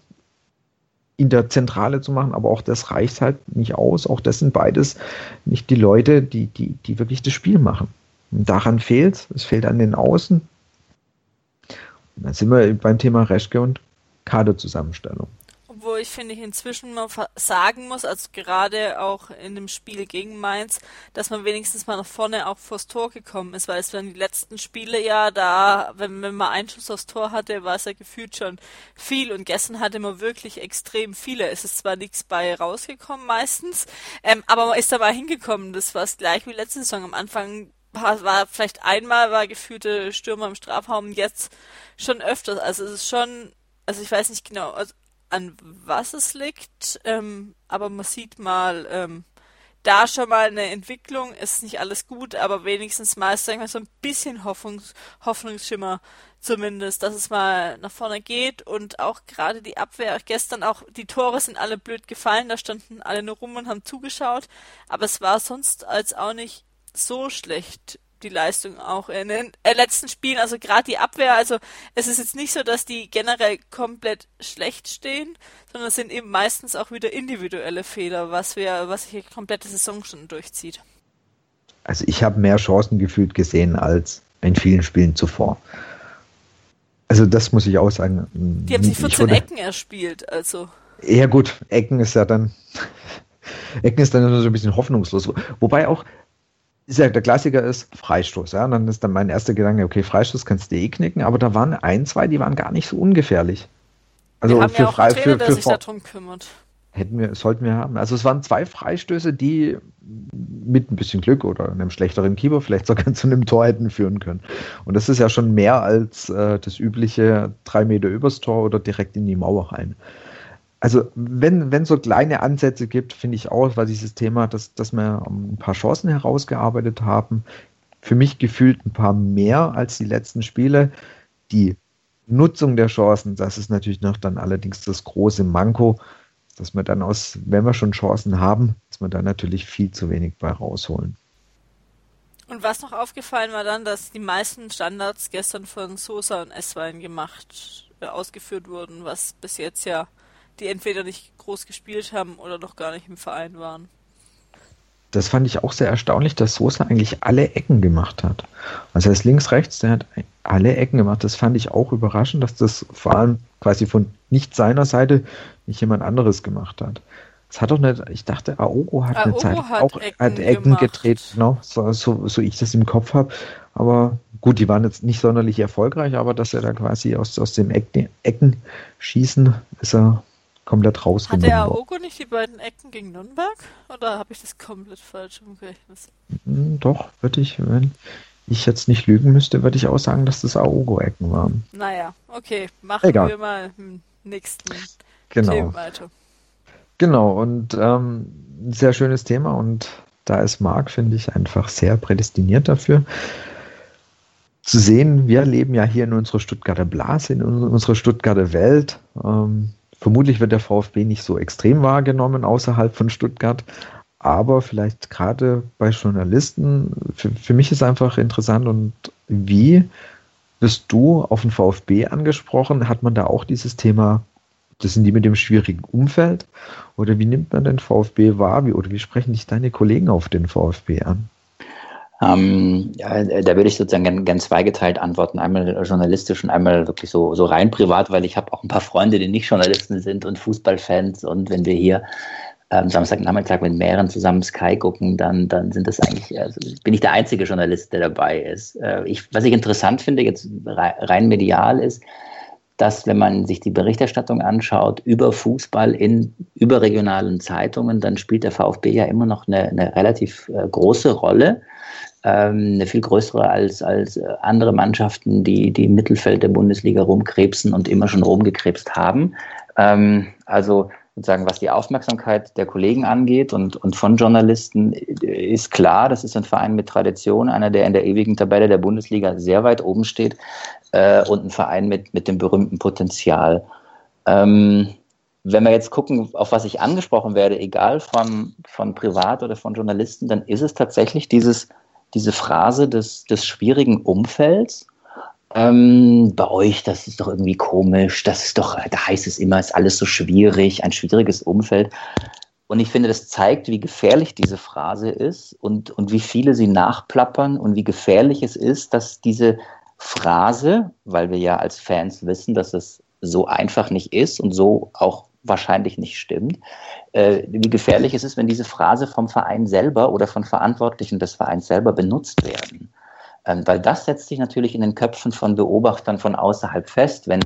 in der Zentrale zu machen, aber auch das reicht halt nicht aus. Auch das sind beides nicht die Leute, die, die, die wirklich das Spiel machen. Und daran fehlt es. Es fehlt an den Außen. Und dann sind wir beim Thema Reschke und Kaderzusammenstellung ich finde ich inzwischen mal sagen muss, also gerade auch in dem Spiel gegen Mainz, dass man wenigstens mal nach vorne auch vors Tor gekommen ist, weil es waren die letzten Spiele ja da, wenn, wenn man einen Schuss aufs Tor hatte, war es ja gefühlt schon viel und gestern hatte man wirklich extrem viele. Es ist zwar nichts bei rausgekommen meistens, ähm, aber man ist dabei hingekommen. Das war es gleich wie letzte Saison. Am Anfang war, vielleicht einmal war gefühlte Stürmer im Strafraum, jetzt schon öfters. Also es ist schon also ich weiß nicht genau, also an was es liegt, ähm, aber man sieht mal ähm, da schon mal eine Entwicklung. Ist nicht alles gut, aber wenigstens mal ist so ein bisschen Hoffnungs Hoffnungsschimmer zumindest, dass es mal nach vorne geht und auch gerade die Abwehr gestern auch die Tore sind alle blöd gefallen, da standen alle nur rum und haben zugeschaut, aber es war sonst als auch nicht so schlecht die Leistung auch in den äh, letzten Spielen, also gerade die Abwehr, also es ist jetzt nicht so, dass die generell komplett schlecht stehen, sondern es sind eben meistens auch wieder individuelle Fehler, was wir, was sich die komplette Saison schon durchzieht. Also ich habe mehr Chancen gefühlt gesehen als in vielen Spielen zuvor. Also das muss ich auch sagen. Die haben sich 14 wurde, Ecken erspielt, also. Ja gut, Ecken ist ja dann <laughs> Ecken ist dann so ein bisschen hoffnungslos. Wobei auch ist ja der Klassiker ist Freistoß, ja. Und dann ist dann mein erster Gedanke, okay, Freistoß kannst du eh knicken, aber da waren ein, zwei, die waren gar nicht so ungefährlich. Also wir haben für ja auch frei, einen Trainer, für, für, der sich darum kümmert. Hätten wir, sollten wir haben. Also es waren zwei Freistöße, die mit ein bisschen Glück oder einem schlechteren Keeper vielleicht <laughs> sogar zu einem Tor hätten führen können. Und das ist ja schon mehr als äh, das übliche drei Meter übers Tor oder direkt in die Mauer rein. Also wenn wenn so kleine Ansätze gibt, finde ich auch, weil dieses Thema, dass, dass wir ein paar Chancen herausgearbeitet haben, für mich gefühlt ein paar mehr als die letzten Spiele. Die Nutzung der Chancen, das ist natürlich noch dann allerdings das große Manko dass wir dann aus, wenn wir schon Chancen haben, dass wir dann natürlich viel zu wenig bei rausholen. Und was noch aufgefallen war dann, dass die meisten Standards gestern von Sosa und Esswein gemacht, äh, ausgeführt wurden, was bis jetzt ja die entweder nicht groß gespielt haben oder noch gar nicht im Verein waren. Das fand ich auch sehr erstaunlich, dass Sosa eigentlich alle Ecken gemacht hat. Also er ist links, rechts, der hat alle Ecken gemacht. Das fand ich auch überraschend, dass das vor allem quasi von nicht seiner Seite nicht jemand anderes gemacht hat. Es hat doch nicht, ich dachte, Aogo hat Aogo eine Zeit hat auch Ecken, hat Ecken gedreht, genau, so, so, so ich das im Kopf habe. Aber gut, die waren jetzt nicht sonderlich erfolgreich, aber dass er da quasi aus, aus dem Ecken, Ecken schießen, ist er komplett rausgenommen. Hat der Aogo nicht die beiden Ecken gegen Nürnberg? Oder habe ich das komplett falsch umgerechnet? Hm, doch, würde ich, wenn ich jetzt nicht lügen müsste, würde ich auch sagen, dass das Aogo-Ecken waren. Naja, okay, machen Egal. wir mal im nächsten genau. Themen weiter. Genau, und ähm, ein sehr schönes Thema und da ist Marc, finde ich, einfach sehr prädestiniert dafür. Zu sehen, wir leben ja hier in unserer Stuttgarter Blase, in unserer Stuttgarter Welt. Ähm, vermutlich wird der VfB nicht so extrem wahrgenommen außerhalb von Stuttgart, aber vielleicht gerade bei Journalisten, für, für mich ist einfach interessant und wie bist du auf den VfB angesprochen? Hat man da auch dieses Thema das sind die mit dem schwierigen Umfeld? Oder wie nimmt man den VfB wahr? Wie, oder wie sprechen dich deine Kollegen auf den VfB an? Ähm, ja, da würde ich sozusagen ganz, zweigeteilt antworten. Einmal journalistisch und einmal wirklich so, so rein privat, weil ich habe auch ein paar Freunde, die nicht Journalisten sind und Fußballfans. Und wenn wir hier ähm, Samstagnachmittag mit mehreren zusammen Sky gucken, dann, dann sind das eigentlich, also bin ich der einzige Journalist, der dabei ist. Äh, ich, was ich interessant finde, jetzt rein medial ist, dass, wenn man sich die Berichterstattung anschaut über Fußball in überregionalen Zeitungen, dann spielt der VfB ja immer noch eine, eine relativ äh, große Rolle. Ähm, eine viel größere als, als äh, andere Mannschaften, die, die im Mittelfeld der Bundesliga rumkrebsen und immer schon rumgekrebst haben. Ähm, also sozusagen, was die Aufmerksamkeit der Kollegen angeht und, und von Journalisten, äh, ist klar, das ist ein Verein mit Tradition, einer, der in der ewigen Tabelle der Bundesliga sehr weit oben steht äh, und ein Verein mit, mit dem berühmten Potenzial. Ähm, wenn wir jetzt gucken, auf was ich angesprochen werde, egal von, von Privat oder von Journalisten, dann ist es tatsächlich dieses, diese Phrase des, des schwierigen Umfelds. Ähm, bei euch, das ist doch irgendwie komisch, das ist doch, da heißt es immer, ist alles so schwierig, ein schwieriges Umfeld. Und ich finde, das zeigt, wie gefährlich diese Phrase ist und, und wie viele sie nachplappern und wie gefährlich es ist, dass diese Phrase, weil wir ja als Fans wissen, dass es so einfach nicht ist und so auch wahrscheinlich nicht stimmt, äh, wie gefährlich es ist, wenn diese Phrase vom Verein selber oder von Verantwortlichen des Vereins selber benutzt werden. Ähm, weil das setzt sich natürlich in den Köpfen von Beobachtern von außerhalb fest, wenn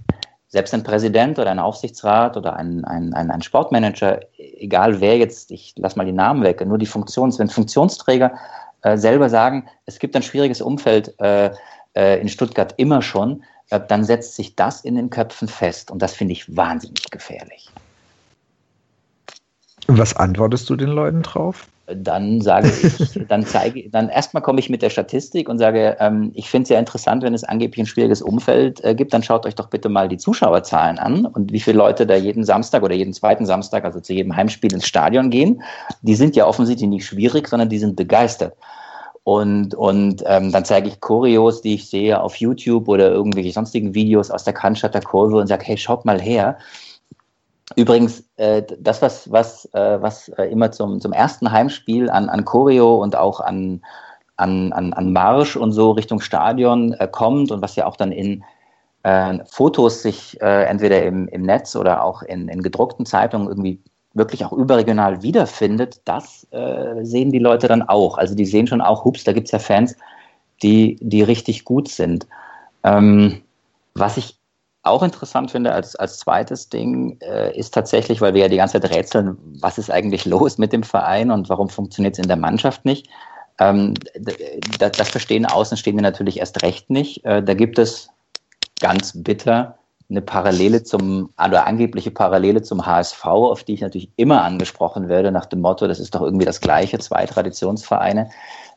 selbst ein Präsident oder ein Aufsichtsrat oder ein, ein, ein, Sportmanager, egal wer jetzt, ich lasse mal die Namen weg, nur die Funktions, wenn Funktionsträger äh, selber sagen, es gibt ein schwieriges Umfeld, äh, äh, in Stuttgart immer schon, äh, dann setzt sich das in den Köpfen fest. Und das finde ich wahnsinnig gefährlich. Was antwortest du den Leuten drauf? dann sage ich, dann zeige, dann erstmal komme ich mit der Statistik und sage, ähm, ich finde es ja interessant, wenn es angeblich ein schwieriges Umfeld äh, gibt, dann schaut euch doch bitte mal die Zuschauerzahlen an und wie viele Leute da jeden Samstag oder jeden zweiten Samstag, also zu jedem Heimspiel ins Stadion gehen. Die sind ja offensichtlich nicht schwierig, sondern die sind begeistert. Und, und ähm, dann zeige ich Choreos, die ich sehe auf YouTube oder irgendwelche sonstigen Videos aus der Cannstatter Kurve und sage, hey, schaut mal her. Übrigens, äh, das, was, was, äh, was äh, immer zum, zum ersten Heimspiel an, an Choreo und auch an, an, an, an Marsch und so Richtung Stadion äh, kommt und was ja auch dann in äh, Fotos sich äh, entweder im, im Netz oder auch in, in gedruckten Zeitungen irgendwie wirklich auch überregional wiederfindet, das sehen die Leute dann auch. Also die sehen schon auch, hups, da gibt es ja Fans, die, die richtig gut sind. Ähm, was ich auch interessant finde als, als zweites Ding, äh, ist tatsächlich, weil wir ja die ganze Zeit rätseln, was ist eigentlich <laughs> los mit dem Verein und warum funktioniert es in der Mannschaft nicht. Ähm, das, das Verstehen Außenstehende natürlich erst recht nicht. Äh, da gibt es ganz bitter eine Parallele zum, oder angebliche Parallele zum HSV, auf die ich natürlich immer angesprochen werde, nach dem Motto, das ist doch irgendwie das gleiche, zwei Traditionsvereine,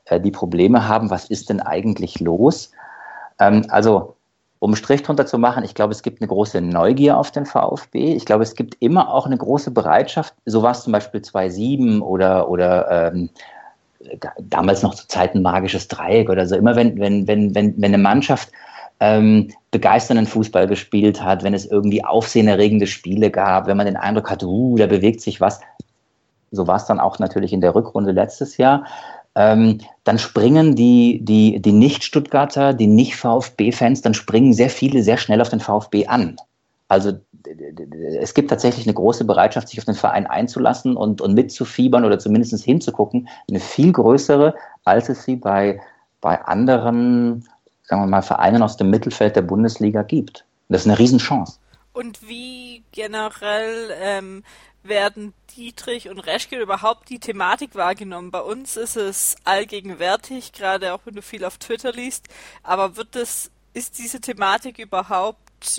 äh, die Probleme haben. Was ist denn eigentlich los? Ähm, also, um Strich drunter zu machen, ich glaube, es gibt eine große Neugier auf den VfB. Ich glaube, es gibt immer auch eine große Bereitschaft. So war es zum Beispiel 2-7 oder, oder ähm, damals noch zu Zeiten magisches Dreieck oder so. Immer wenn, wenn, wenn, wenn, wenn eine Mannschaft ähm, begeisternden Fußball gespielt hat, wenn es irgendwie aufsehenerregende Spiele gab, wenn man den Eindruck hatte, uh, da bewegt sich was. So war es dann auch natürlich in der Rückrunde letztes Jahr. Ähm, dann springen die, die, die Nicht-Stuttgarter, die Nicht-VfB-Fans, dann springen sehr viele sehr schnell auf den VfB an. Also es gibt tatsächlich eine große Bereitschaft, sich auf den Verein einzulassen und, und mitzufiebern oder zumindest hinzugucken, eine viel größere, als es sie bei, bei anderen sagen wir mal, Vereinen aus dem Mittelfeld der Bundesliga gibt. Das ist eine Riesenchance. Und wie generell ähm, werden Dietrich und Reschke überhaupt die Thematik wahrgenommen? Bei uns ist es allgegenwärtig, gerade auch wenn du viel auf Twitter liest, aber wird es, ist diese Thematik überhaupt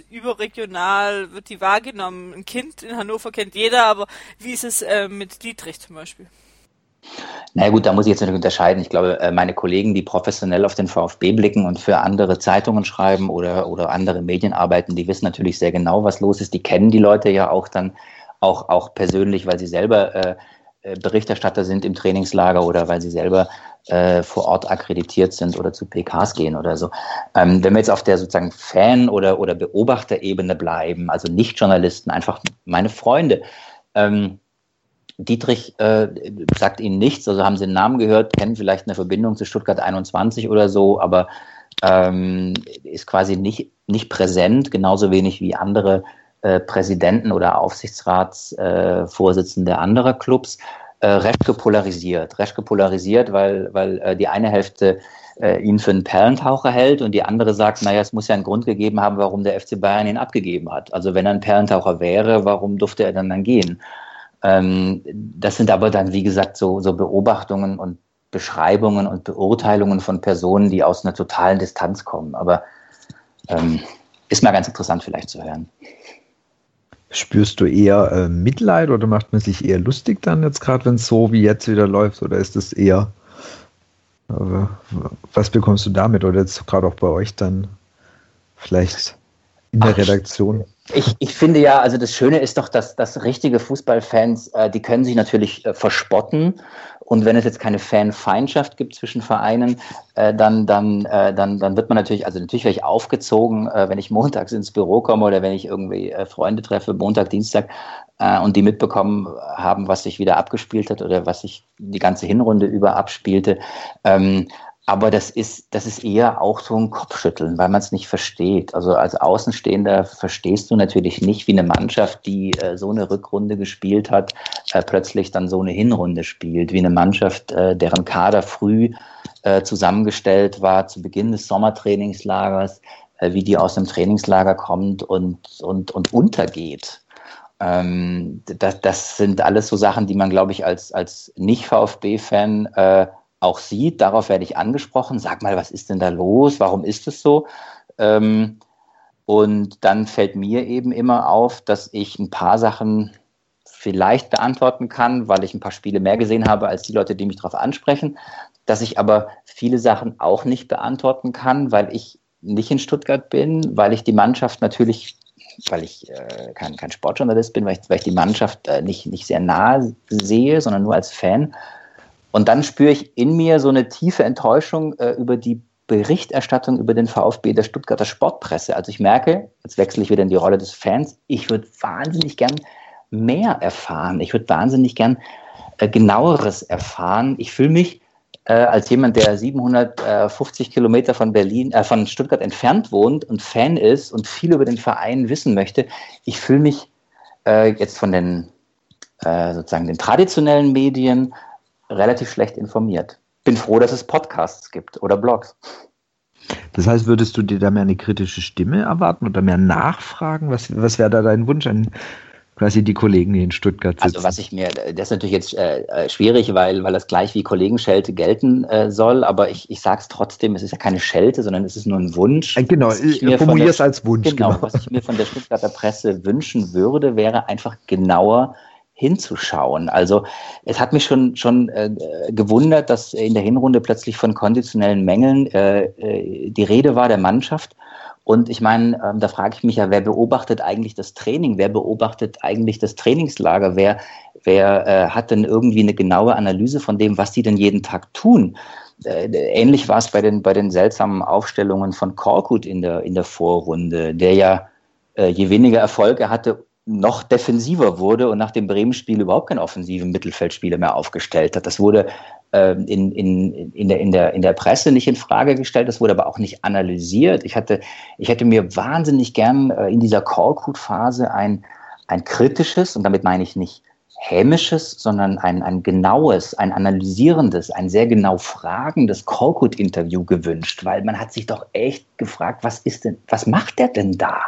überregional, wird die wahrgenommen? Ein Kind in Hannover kennt jeder, aber wie ist es äh, mit Dietrich zum Beispiel? Na gut, da muss ich jetzt natürlich unterscheiden. Ich glaube, äh, meine Kollegen, die professionell auf den VfB blicken und für andere Zeitungen schreiben oder, oder andere Medien arbeiten, die wissen natürlich sehr genau, was los ist. Die kennen die Leute ja auch dann auch, auch persönlich, weil sie selber äh, äh Berichterstatter sind im Trainingslager oder weil sie selber äh, vor Ort akkreditiert sind oder zu PKs gehen oder so. Ähm, wenn wir jetzt auf der sozusagen Fan- oder, oder Beobachterebene bleiben, also nicht Journalisten, einfach meine Freunde, ähm, Dietrich äh, sagt Ihnen nichts, also haben Sie den Namen gehört, kennen vielleicht eine Verbindung zu Stuttgart 21 oder so, aber ähm, ist quasi nicht, nicht präsent, genauso wenig wie andere äh, Präsidenten oder Aufsichtsratsvorsitzende äh, anderer Clubs. Äh, Reschke polarisiert. Reschke polarisiert, weil, weil die eine Hälfte ihn für einen Perlentaucher hält und die andere sagt, naja, es muss ja einen Grund gegeben haben, warum der FC Bayern ihn abgegeben hat. Also wenn er ein Perlentaucher wäre, warum durfte er dann dann gehen? Ähm, das sind aber dann, wie gesagt, so, so Beobachtungen und Beschreibungen und Beurteilungen von Personen, die aus einer totalen Distanz kommen. Aber ähm, ist mal ganz interessant vielleicht zu hören. Spürst du eher äh, Mitleid oder macht man sich eher lustig dann jetzt gerade, wenn es so wie jetzt wieder läuft? Oder ist es eher, äh, was bekommst du damit? Oder jetzt gerade auch bei euch dann vielleicht in der Ach, Redaktion? Ich, ich finde ja, also das Schöne ist doch, dass, dass richtige Fußballfans, äh, die können sich natürlich äh, verspotten. Und wenn es jetzt keine Fanfeindschaft gibt zwischen Vereinen, äh, dann, dann, äh, dann, dann wird man natürlich, also natürlich werde ich aufgezogen, äh, wenn ich montags ins Büro komme oder wenn ich irgendwie äh, Freunde treffe, Montag, Dienstag, äh, und die mitbekommen haben, was sich wieder abgespielt hat oder was sich die ganze Hinrunde über abspielte. Ähm, aber das ist, das ist eher auch so ein Kopfschütteln, weil man es nicht versteht. Also als Außenstehender verstehst du natürlich nicht, wie eine Mannschaft, die äh, so eine Rückrunde gespielt hat, äh, plötzlich dann so eine Hinrunde spielt. Wie eine Mannschaft, äh, deren Kader früh äh, zusammengestellt war zu Beginn des Sommertrainingslagers, äh, wie die aus dem Trainingslager kommt und, und, und untergeht. Ähm, das, das sind alles so Sachen, die man, glaube ich, als, als Nicht-VfB-Fan äh, auch sieht. Darauf werde ich angesprochen. Sag mal, was ist denn da los? Warum ist es so? Ähm, und dann fällt mir eben immer auf, dass ich ein paar Sachen vielleicht beantworten kann, weil ich ein paar Spiele mehr gesehen habe als die Leute, die mich darauf ansprechen, dass ich aber viele Sachen auch nicht beantworten kann, weil ich nicht in Stuttgart bin, weil ich die Mannschaft natürlich, weil ich äh, kein, kein Sportjournalist bin, weil ich, weil ich die Mannschaft äh, nicht, nicht sehr nahe sehe, sondern nur als Fan. Und dann spüre ich in mir so eine tiefe Enttäuschung äh, über die Berichterstattung über den VfB der Stuttgarter Sportpresse. Also ich merke, jetzt wechsle ich wieder in die Rolle des Fans, ich würde wahnsinnig gern mehr erfahren. Ich würde wahnsinnig gern äh, genaueres erfahren. Ich fühle mich äh, als jemand, der 750 Kilometer von Berlin, äh, von Stuttgart entfernt wohnt und Fan ist und viel über den Verein wissen möchte, ich fühle mich äh, jetzt von den äh, sozusagen den traditionellen Medien relativ schlecht informiert. Bin froh, dass es Podcasts gibt oder Blogs. Das heißt, würdest du dir da mehr eine kritische Stimme erwarten oder mehr nachfragen? Was, was wäre da dein Wunsch? Ein quasi die Kollegen, die in Stuttgart sitzen. Also was ich mir, das ist natürlich jetzt äh, äh, schwierig, weil, weil das gleich wie Kollegenschelte gelten äh, soll, aber ich, ich sage es trotzdem, es ist ja keine Schelte, sondern es ist nur ein Wunsch. Äh, genau, ich formuliere es als Wunsch. Genau, genau, was ich mir von der Stuttgarter Presse wünschen würde, wäre einfach genauer hinzuschauen. Also es hat mich schon, schon äh, gewundert, dass in der Hinrunde plötzlich von konditionellen Mängeln äh, äh die Rede war der Mannschaft und ich meine, ähm, da frage ich mich ja, wer beobachtet eigentlich das Training? Wer beobachtet eigentlich das Trainingslager? Wer, wer äh, hat denn irgendwie eine genaue Analyse von dem, was die denn jeden Tag tun? Äh, ähnlich war es bei den, bei den seltsamen Aufstellungen von Korkut in der, in der Vorrunde, der ja, äh, je weniger Erfolg er hatte, noch defensiver wurde und nach dem Bremen-Spiel überhaupt keinen offensiven Mittelfeldspieler mehr aufgestellt hat. Das wurde ähm, in, in, in, der, in, der, in der Presse nicht in Frage gestellt, das wurde aber auch nicht analysiert. Ich, hatte, ich hätte mir wahnsinnig gern äh, in dieser Callcode-Phase ein, ein kritisches, und damit meine ich nicht hämisches, sondern ein, ein genaues, ein analysierendes, ein sehr genau fragendes Callcode-Interview gewünscht, weil man hat sich doch echt gefragt, was ist denn, was macht der denn da?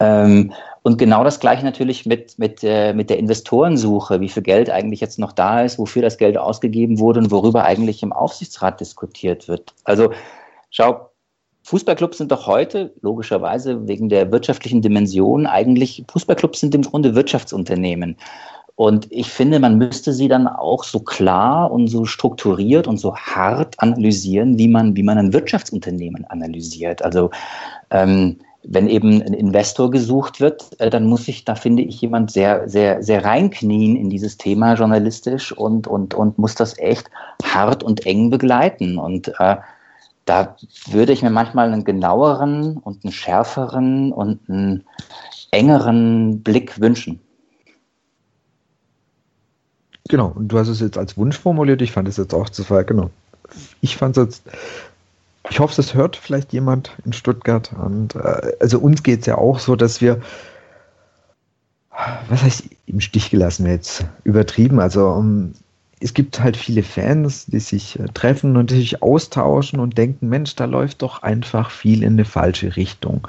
Ähm, und genau das gleiche natürlich mit, mit, äh, mit der Investorensuche, wie viel Geld eigentlich jetzt noch da ist, wofür das Geld ausgegeben wurde und worüber eigentlich im Aufsichtsrat diskutiert wird. Also schau, Fußballclubs sind doch heute, logischerweise wegen der wirtschaftlichen Dimension, eigentlich, Fußballclubs sind im Grunde Wirtschaftsunternehmen. Und ich finde, man müsste sie dann auch so klar und so strukturiert und so hart analysieren, wie man, wie man ein Wirtschaftsunternehmen analysiert. Also ähm, wenn eben ein Investor gesucht wird, äh, dann muss sich da, finde ich, jemand sehr, sehr, sehr reinknien in dieses Thema journalistisch und, und, und muss das echt hart und eng begleiten. Und äh, da würde ich mir manchmal einen genaueren und einen schärferen und einen engeren Blick wünschen. Genau, und du hast es jetzt als Wunsch formuliert, ich fand es jetzt auch zu genau. Ich fand es jetzt ich hoffe, das hört vielleicht jemand in Stuttgart. Und äh, also uns geht es ja auch so, dass wir, was heißt im Stich gelassen, jetzt übertrieben. Also um, es gibt halt viele Fans, die sich äh, treffen und die sich austauschen und denken, Mensch, da läuft doch einfach viel in eine falsche Richtung.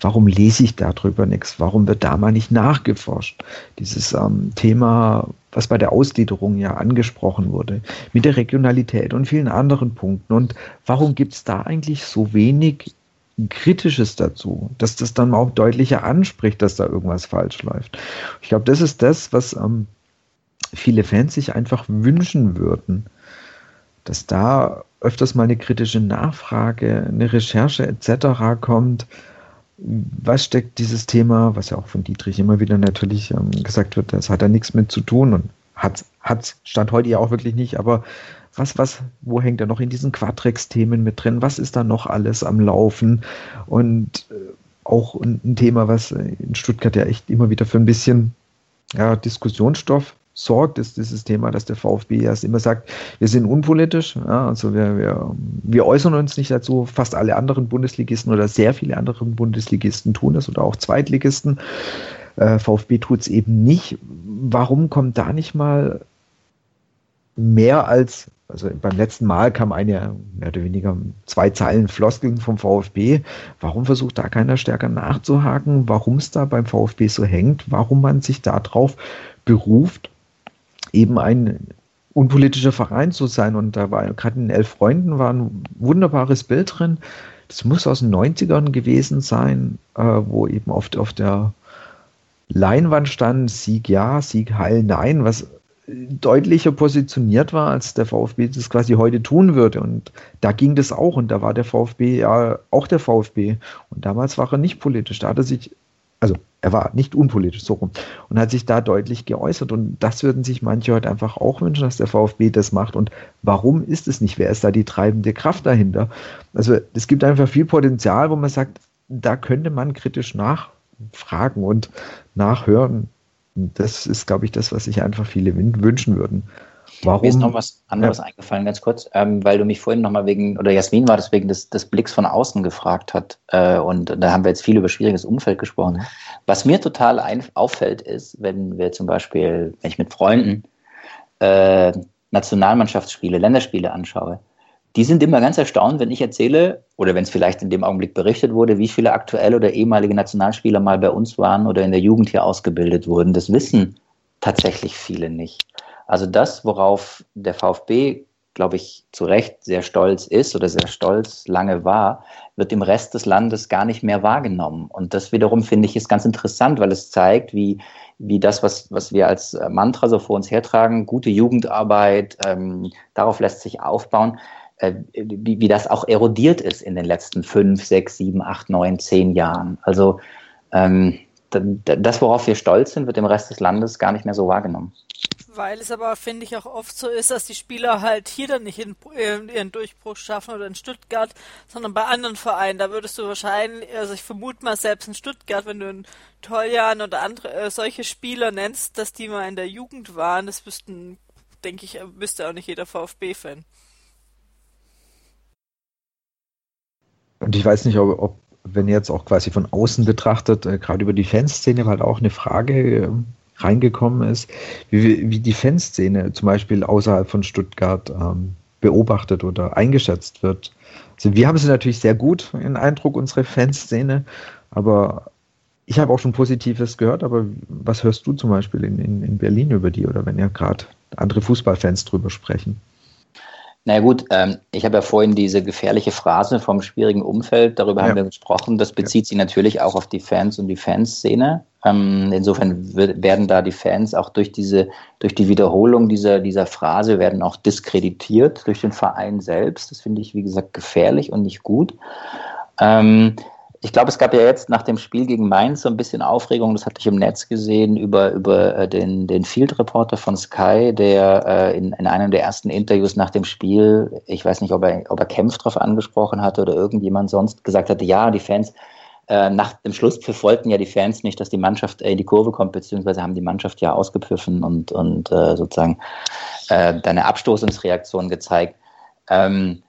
Warum lese ich darüber nichts? Warum wird da mal nicht nachgeforscht? Dieses ähm, Thema, was bei der Ausgliederung ja angesprochen wurde, mit der Regionalität und vielen anderen Punkten. Und warum gibt es da eigentlich so wenig Kritisches dazu, dass das dann auch deutlicher anspricht, dass da irgendwas falsch läuft? Ich glaube, das ist das, was ähm, viele Fans sich einfach wünschen würden, dass da öfters mal eine kritische Nachfrage, eine Recherche etc. kommt, was steckt dieses Thema, was ja auch von Dietrich immer wieder natürlich ähm, gesagt wird, das hat da nichts mit zu tun und hat, hat Stand heute ja auch wirklich nicht, aber was, was, wo hängt er noch in diesen Quadrex-Themen mit drin? Was ist da noch alles am Laufen? Und äh, auch ein Thema, was in Stuttgart ja echt immer wieder für ein bisschen ja, Diskussionsstoff sorgt, ist dieses Thema, dass der VfB erst immer sagt, wir sind unpolitisch, ja, also wir, wir, wir äußern uns nicht dazu, fast alle anderen Bundesligisten oder sehr viele andere Bundesligisten tun das oder auch Zweitligisten. Äh, VfB tut es eben nicht. Warum kommt da nicht mal mehr als, also beim letzten Mal kam eine, mehr oder weniger zwei Zeilen Floskeln vom VfB. Warum versucht da keiner stärker nachzuhaken, warum es da beim VfB so hängt, warum man sich darauf beruft eben ein unpolitischer Verein zu sein. Und da war gerade in Elf Freunden war ein wunderbares Bild drin. Das muss aus den 90ern gewesen sein, äh, wo eben auf, auf der Leinwand stand, Sieg ja, Sieg heil nein, was deutlicher positioniert war, als der VfB das quasi heute tun würde. Und da ging das auch. Und da war der VfB ja auch der VfB. Und damals war er nicht politisch. Da hat er sich, also er war nicht unpolitisch, so rum. Und hat sich da deutlich geäußert. Und das würden sich manche heute einfach auch wünschen, dass der VfB das macht. Und warum ist es nicht? Wer ist da die treibende Kraft dahinter? Also es gibt einfach viel Potenzial, wo man sagt, da könnte man kritisch nachfragen und nachhören das ist, glaube ich, das, was sich einfach viele wünschen würden. Warum? Mir ist noch was anderes ja. eingefallen, ganz kurz, ähm, weil du mich vorhin nochmal wegen, oder Jasmin war das wegen des, des Blicks von außen gefragt hat. Äh, und da haben wir jetzt viel über schwieriges Umfeld gesprochen. Mhm. Was mir total ein, auffällt, ist, wenn wir zum Beispiel, wenn ich mit Freunden äh, Nationalmannschaftsspiele, Länderspiele anschaue, die sind immer ganz erstaunt, wenn ich erzähle, oder wenn es vielleicht in dem Augenblick berichtet wurde, wie viele aktuelle oder ehemalige Nationalspieler mal bei uns waren oder in der Jugend hier ausgebildet wurden. Das wissen tatsächlich viele nicht. Also das, worauf der VfB, glaube ich, zu Recht sehr stolz ist oder sehr stolz lange war, wird im Rest des Landes gar nicht mehr wahrgenommen. Und das wiederum finde ich ist ganz interessant, weil es zeigt, wie, wie das, was, was wir als Mantra so vor uns hertragen, gute Jugendarbeit, ähm, darauf lässt sich aufbauen, äh, wie, wie das auch erodiert ist in den letzten fünf, sechs, sieben, acht, neun, zehn Jahren. Also ähm, das, worauf wir stolz sind, wird im Rest des Landes gar nicht mehr so wahrgenommen. Weil es aber, finde ich, auch oft so ist, dass die Spieler halt hier dann nicht in, in, ihren Durchbruch schaffen oder in Stuttgart, sondern bei anderen Vereinen. Da würdest du wahrscheinlich, also ich vermute mal selbst in Stuttgart, wenn du einen Toljan oder andere äh, solche Spieler nennst, dass die mal in der Jugend waren, das wüssten, denke ich, wüsste auch nicht jeder VfB-Fan. Und ich weiß nicht, ob, ob wenn ihr jetzt auch quasi von außen betrachtet, äh, gerade über die Fanszene, weil auch eine Frage äh, reingekommen ist, wie, wie die Fanszene zum Beispiel außerhalb von Stuttgart ähm, beobachtet oder eingeschätzt wird. Also wir haben sie natürlich sehr gut in Eindruck, unsere Fanszene, aber ich habe auch schon Positives gehört, aber was hörst du zum Beispiel in, in, in Berlin über die oder wenn ja gerade andere Fußballfans drüber sprechen? Na naja gut, ähm, ich habe ja vorhin diese gefährliche Phrase vom schwierigen Umfeld, darüber ja. haben wir gesprochen. Das bezieht ja. sich natürlich auch auf die Fans und die Fanszene. Ähm, insofern werden da die Fans auch durch diese, durch die Wiederholung dieser, dieser Phrase werden auch diskreditiert durch den Verein selbst. Das finde ich, wie gesagt, gefährlich und nicht gut. Ähm, ich glaube, es gab ja jetzt nach dem Spiel gegen Mainz so ein bisschen Aufregung, das hatte ich im Netz gesehen, über, über äh, den, den Field Reporter von Sky, der äh, in, in einem der ersten Interviews nach dem Spiel, ich weiß nicht, ob er, ob er Kempf drauf angesprochen hatte oder irgendjemand sonst, gesagt hatte, ja, die Fans, äh, nach dem Schlusspfiff wollten ja die Fans nicht, dass die Mannschaft in die Kurve kommt, beziehungsweise haben die Mannschaft ja ausgepfiffen und, und äh, sozusagen äh, eine Abstoßungsreaktion gezeigt. Ähm,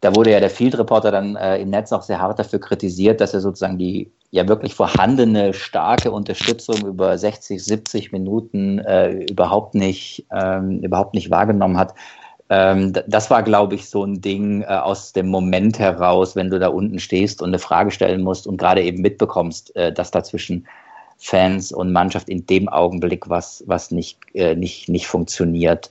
da wurde ja der Field Reporter dann äh, im Netz auch sehr hart dafür kritisiert, dass er sozusagen die ja wirklich vorhandene starke Unterstützung über 60, 70 Minuten äh, überhaupt nicht ähm, überhaupt nicht wahrgenommen hat. Ähm, das war, glaube ich, so ein Ding äh, aus dem Moment heraus, wenn du da unten stehst und eine Frage stellen musst und gerade eben mitbekommst, äh, dass da zwischen Fans und Mannschaft in dem Augenblick was, was nicht, äh, nicht, nicht funktioniert.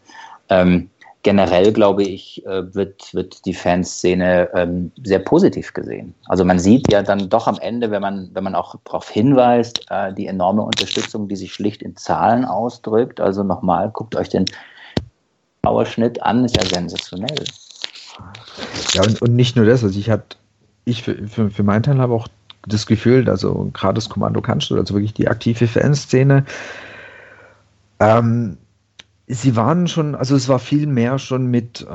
Ähm, generell, glaube ich, äh, wird, wird die Fanszene ähm, sehr positiv gesehen. Also man sieht ja dann doch am Ende, wenn man, wenn man auch darauf hinweist, äh, die enorme Unterstützung, die sich schlicht in Zahlen ausdrückt. Also nochmal, guckt euch den Powerschnitt an, ist ja sensationell. Ja, und, und nicht nur das, also ich hatte, ich für, für, für meinen Teil habe auch das Gefühl, also gerade das Kommando kannst du, also wirklich die aktive Fanszene, ähm, sie waren schon, also es war viel mehr schon mit äh,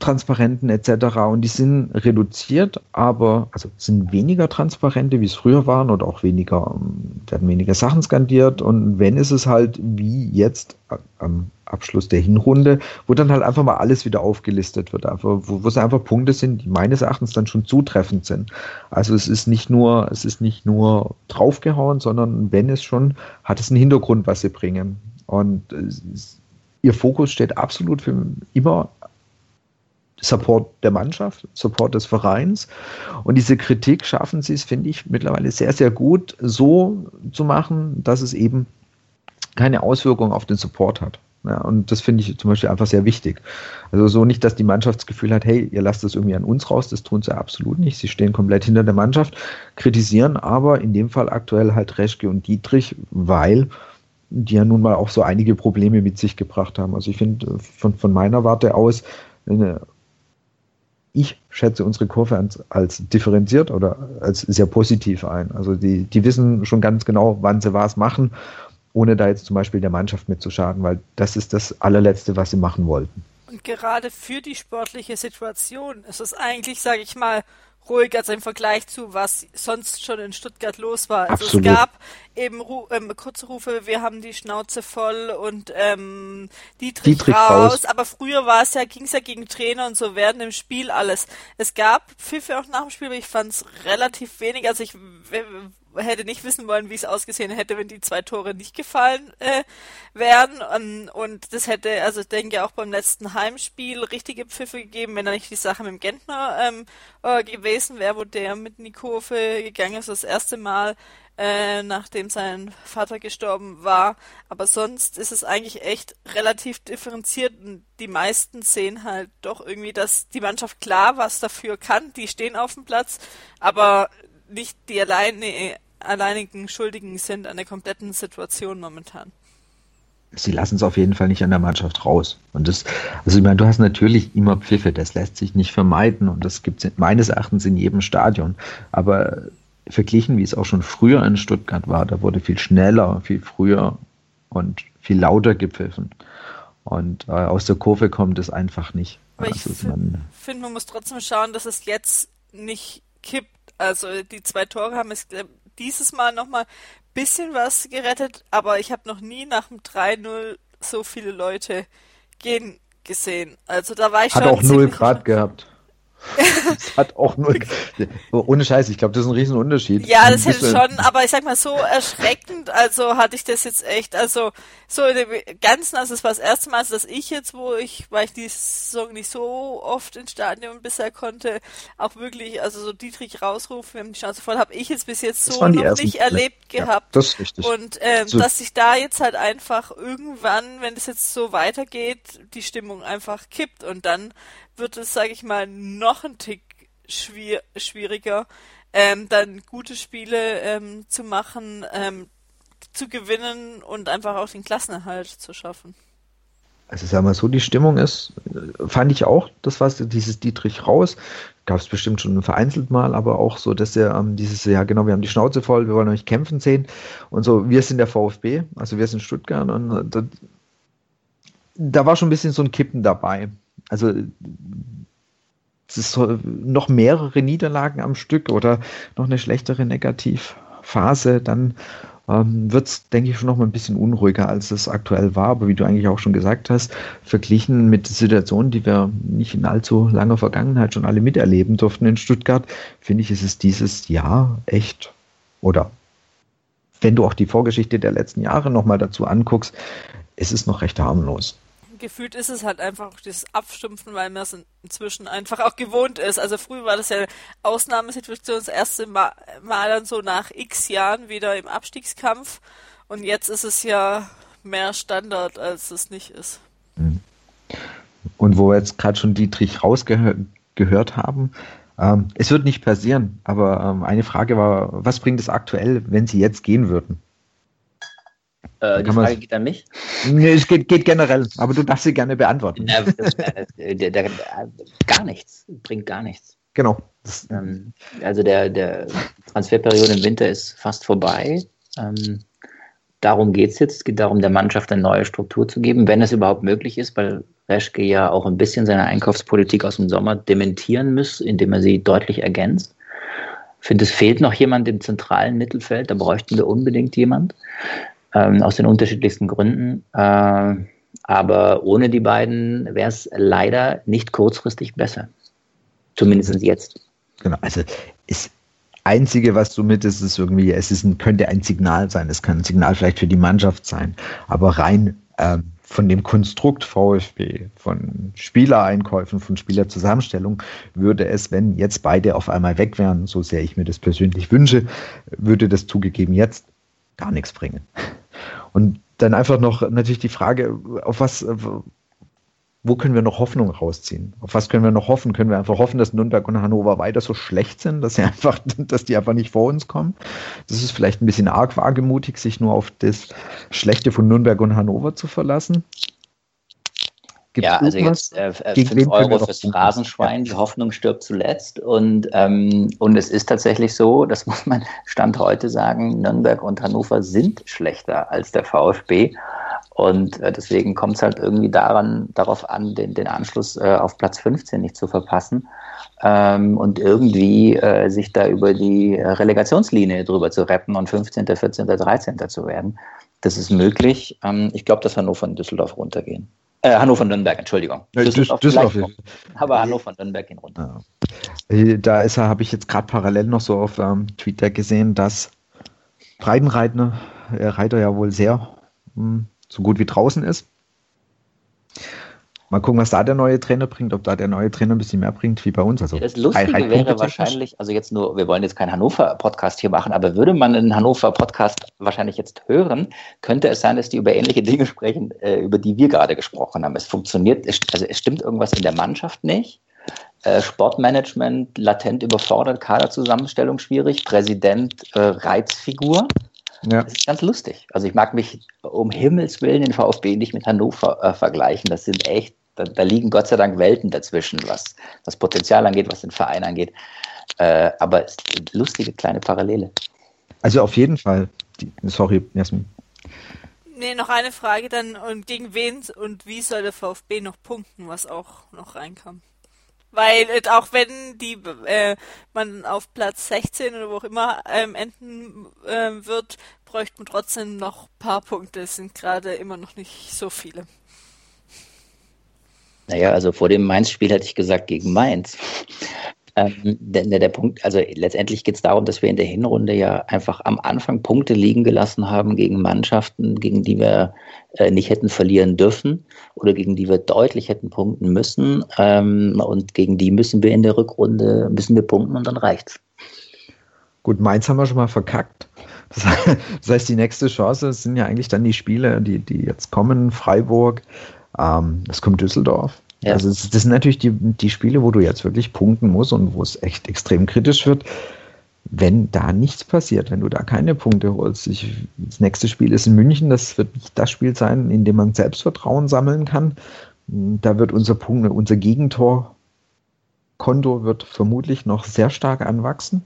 Transparenten etc. und die sind reduziert, aber also sind weniger Transparente, wie es früher waren oder auch weniger, ähm, werden weniger Sachen skandiert und wenn ist es halt wie jetzt am Abschluss der Hinrunde, wo dann halt einfach mal alles wieder aufgelistet wird, einfach, wo, wo es einfach Punkte sind, die meines Erachtens dann schon zutreffend sind. Also es ist nicht nur, es ist nicht nur draufgehauen, sondern wenn es schon, hat es einen Hintergrund, was sie bringen. Und äh, ihr Fokus steht absolut für immer Support der Mannschaft, Support des Vereins. Und diese Kritik schaffen sie es, finde ich, mittlerweile sehr, sehr gut so zu machen, dass es eben keine Auswirkungen auf den Support hat. Ja, und das finde ich zum Beispiel einfach sehr wichtig. Also so nicht, dass die Mannschaft das Gefühl hat, hey, ihr lasst das irgendwie an uns raus, das tun sie absolut nicht. Sie stehen komplett hinter der Mannschaft, kritisieren aber in dem Fall aktuell halt Reschke und Dietrich, weil die ja nun mal auch so einige Probleme mit sich gebracht haben. Also ich finde von, von meiner Warte aus, ich schätze unsere Kurve als, als, differenziert oder als sehr positiv ein. Also die, die wissen schon ganz genau, wann sie was machen ohne da jetzt zum Beispiel der Mannschaft mitzuschaden, weil das ist das allerletzte, was sie machen wollten. Und gerade für die sportliche Situation ist es eigentlich, sage ich mal, ruhig als im Vergleich zu, was sonst schon in Stuttgart los war. Also Absolut. es gab eben Ru ähm, kurze Rufe, wir haben die Schnauze voll und ähm, Dietrich, Dietrich raus. raus. Aber früher war es ja, ging es ja gegen Trainer und so während dem Spiel alles. Es gab Pfiffe auch nach dem Spiel, aber ich fand es relativ wenig. Also ich hätte nicht wissen wollen, wie es ausgesehen hätte, wenn die zwei Tore nicht gefallen äh, wären. Und, und das hätte, also ich denke auch beim letzten Heimspiel richtige Pfiffe gegeben, wenn da nicht die Sache mit dem Gentner ähm, äh, gewesen wäre, wo der mit in die Kurve gegangen ist, das erste Mal, äh, nachdem sein Vater gestorben war. Aber sonst ist es eigentlich echt relativ differenziert und die meisten sehen halt doch irgendwie, dass die Mannschaft klar was dafür kann. Die stehen auf dem Platz, aber nicht die alleine alleinigen Schuldigen sind an der kompletten Situation momentan. Sie lassen es auf jeden Fall nicht an der Mannschaft raus. Und das, also ich meine, du hast natürlich immer Pfiffe, das lässt sich nicht vermeiden und das gibt es meines Erachtens in jedem Stadion. Aber verglichen, wie es auch schon früher in Stuttgart war, da wurde viel schneller, viel früher und viel lauter gepfiffen. Und äh, aus der Kurve kommt es einfach nicht. Aber also ich finde, man muss trotzdem schauen, dass es jetzt nicht kippt. Also die zwei Tore haben es dieses Mal nochmal ein bisschen was gerettet, aber ich habe noch nie nach dem 3-0 so viele Leute gehen gesehen. Also da war ich Hat schon. Hat auch 0 Grad <laughs> gehabt. Das <laughs> hat auch nur. Ohne Scheiß, ich glaube, das ist ein Riesenunterschied. Ja, das hätte schon, aber ich sag mal so erschreckend, also hatte ich das jetzt echt, also so in dem Ganzen, also es war das erste Mal, dass ich jetzt, wo ich, weil ich die Saison nicht so oft ins Stadion bisher konnte, auch wirklich, also so Dietrich rausrufen, wir haben die Chance voll, habe ich jetzt bis jetzt so noch nicht erlebt Fälle. gehabt. Ja, das ist richtig. Und ähm, so. dass sich da jetzt halt einfach irgendwann, wenn es jetzt so weitergeht, die Stimmung einfach kippt und dann wird es, sage ich mal, noch ein Tick schwier schwieriger, ähm, dann gute Spiele ähm, zu machen, ähm, zu gewinnen und einfach auch den Klassenerhalt zu schaffen. Also sagen wir so, die Stimmung ist, fand ich auch, das war dieses Dietrich raus, gab es bestimmt schon vereinzelt mal, aber auch so, dass er ähm, dieses, ja genau, wir haben die Schnauze voll, wir wollen euch kämpfen sehen und so, wir sind der VfB, also wir sind Stuttgart und äh, da, da war schon ein bisschen so ein Kippen dabei also es ist noch mehrere Niederlagen am Stück oder noch eine schlechtere Negativphase, dann ähm, wird es, denke ich, schon noch mal ein bisschen unruhiger, als es aktuell war. Aber wie du eigentlich auch schon gesagt hast, verglichen mit Situationen, die wir nicht in allzu langer Vergangenheit schon alle miterleben durften in Stuttgart, finde ich, ist es dieses Jahr echt oder wenn du auch die Vorgeschichte der letzten Jahre nochmal dazu anguckst, ist es noch recht harmlos gefühlt ist es halt einfach dieses Abstumpfen, weil man es inzwischen einfach auch gewohnt ist. Also früher war das ja Ausnahmesituation, das erste Mal, Mal dann so nach x Jahren wieder im Abstiegskampf und jetzt ist es ja mehr Standard, als es nicht ist. Mhm. Und wo wir jetzt gerade schon Dietrich rausgehört haben, ähm, es wird nicht passieren, aber ähm, eine Frage war, was bringt es aktuell, wenn sie jetzt gehen würden? Äh, die Frage geht an mich. Nee, es geht, geht, generell, aber du darfst sie gerne beantworten. Äh, das, äh, der, der, gar nichts, bringt gar nichts. Genau. Ähm, also der, der Transferperiode im Winter ist fast vorbei. Ähm, darum geht es jetzt. Es geht darum, der Mannschaft eine neue Struktur zu geben, wenn es überhaupt möglich ist, weil Reschke ja auch ein bisschen seine Einkaufspolitik aus dem Sommer dementieren muss, indem er sie deutlich ergänzt. Ich finde, es fehlt noch jemand im zentralen Mittelfeld, da bräuchten wir unbedingt jemand ähm, aus den unterschiedlichsten Gründen. Äh, aber ohne die beiden wäre es leider nicht kurzfristig besser. Zumindest jetzt. Genau, also das Einzige, was du mit ist, ist irgendwie, es ist ein, könnte ein Signal sein, es kann ein Signal vielleicht für die Mannschaft sein, aber rein ähm, von dem Konstrukt VfB, von Spielereinkäufen, von Spielerzusammenstellung, würde es, wenn jetzt beide auf einmal weg wären, so sehr ich mir das persönlich wünsche, würde das zugegeben jetzt gar nichts bringen. Und dann einfach noch natürlich die Frage, auf was, wo können wir noch Hoffnung rausziehen? Auf was können wir noch hoffen? Können wir einfach hoffen, dass Nürnberg und Hannover weiter so schlecht sind, dass sie <laughs> einfach, dass die einfach nicht vor uns kommen? Das ist vielleicht ein bisschen arg wagemutig, sich nur auf das Schlechte von Nürnberg und Hannover zu verlassen. Gibt's ja, also jetzt äh, 5 Euro fürs Phrasenschwein, ja. die Hoffnung stirbt zuletzt. Und, ähm, und es ist tatsächlich so, das <laughs> muss man Stand heute sagen, Nürnberg und Hannover sind schlechter als der VfB. Und äh, deswegen kommt es halt irgendwie daran, darauf an, den, den Anschluss äh, auf Platz 15 nicht zu verpassen ähm, und irgendwie äh, sich da über die Relegationslinie drüber zu retten und 15., 14., 13. zu werden. Das ist möglich. Ähm, ich glaube, dass Hannover und Düsseldorf runtergehen. Äh, Hannover Nürnberg, Entschuldigung. Düsseldorf, Düsseldorf aber Hannover und Nürnberg gehen runter. Ja. Da ist er, habe ich jetzt gerade parallel noch so auf ähm, Twitter gesehen, dass Breitenreiter äh, Reiter ja wohl sehr mh, hm, so gut wie draußen ist. Mal gucken, was da der neue Trainer bringt, ob da der neue Trainer ein bisschen mehr bringt wie bei uns. Also das Lustige wäre wahrscheinlich, also jetzt nur, wir wollen jetzt keinen Hannover-Podcast hier machen, aber würde man einen Hannover-Podcast wahrscheinlich jetzt hören, könnte es sein, dass die über ähnliche Dinge sprechen, äh, über die wir gerade gesprochen haben. Es funktioniert, also es stimmt irgendwas in der Mannschaft nicht. Äh, Sportmanagement latent überfordert, Kaderzusammenstellung schwierig, Präsident äh, Reizfigur. Ja. Das ist ganz lustig. Also ich mag mich um Himmels Willen den VfB nicht mit Hannover äh, vergleichen. Das sind echt, da, da, liegen Gott sei Dank Welten dazwischen, was das Potenzial angeht, was den Verein angeht. Äh, aber lustige kleine Parallele. Also auf jeden Fall. Die, sorry, Jasmin. Nee, noch eine Frage dann. Und gegen wen und wie soll der VfB noch punkten, was auch noch reinkam? Weil äh, auch wenn die äh, man auf Platz 16 oder wo auch immer ähm, enden äh, wird, bräuchte man trotzdem noch ein paar Punkte. Es sind gerade immer noch nicht so viele. Naja, also vor dem Mainz-Spiel hätte ich gesagt gegen Mainz. Ähm, der, der, Punkt, also letztendlich geht es darum, dass wir in der Hinrunde ja einfach am Anfang Punkte liegen gelassen haben gegen Mannschaften, gegen die wir äh, nicht hätten verlieren dürfen oder gegen die wir deutlich hätten punkten müssen. Ähm, und gegen die müssen wir in der Rückrunde müssen wir punkten und dann reicht's. Gut, Mainz haben wir schon mal verkackt. Das <laughs> heißt, die nächste Chance sind ja eigentlich dann die Spiele, die, die jetzt kommen, Freiburg, ähm, es kommt Düsseldorf. Ja. Also das, sind natürlich die, die Spiele, wo du jetzt wirklich punkten musst und wo es echt extrem kritisch wird. Wenn da nichts passiert, wenn du da keine Punkte holst, ich, das nächste Spiel ist in München, das wird nicht das Spiel sein, in dem man Selbstvertrauen sammeln kann. Da wird unser Punkt, unser Gegentorkonto wird vermutlich noch sehr stark anwachsen.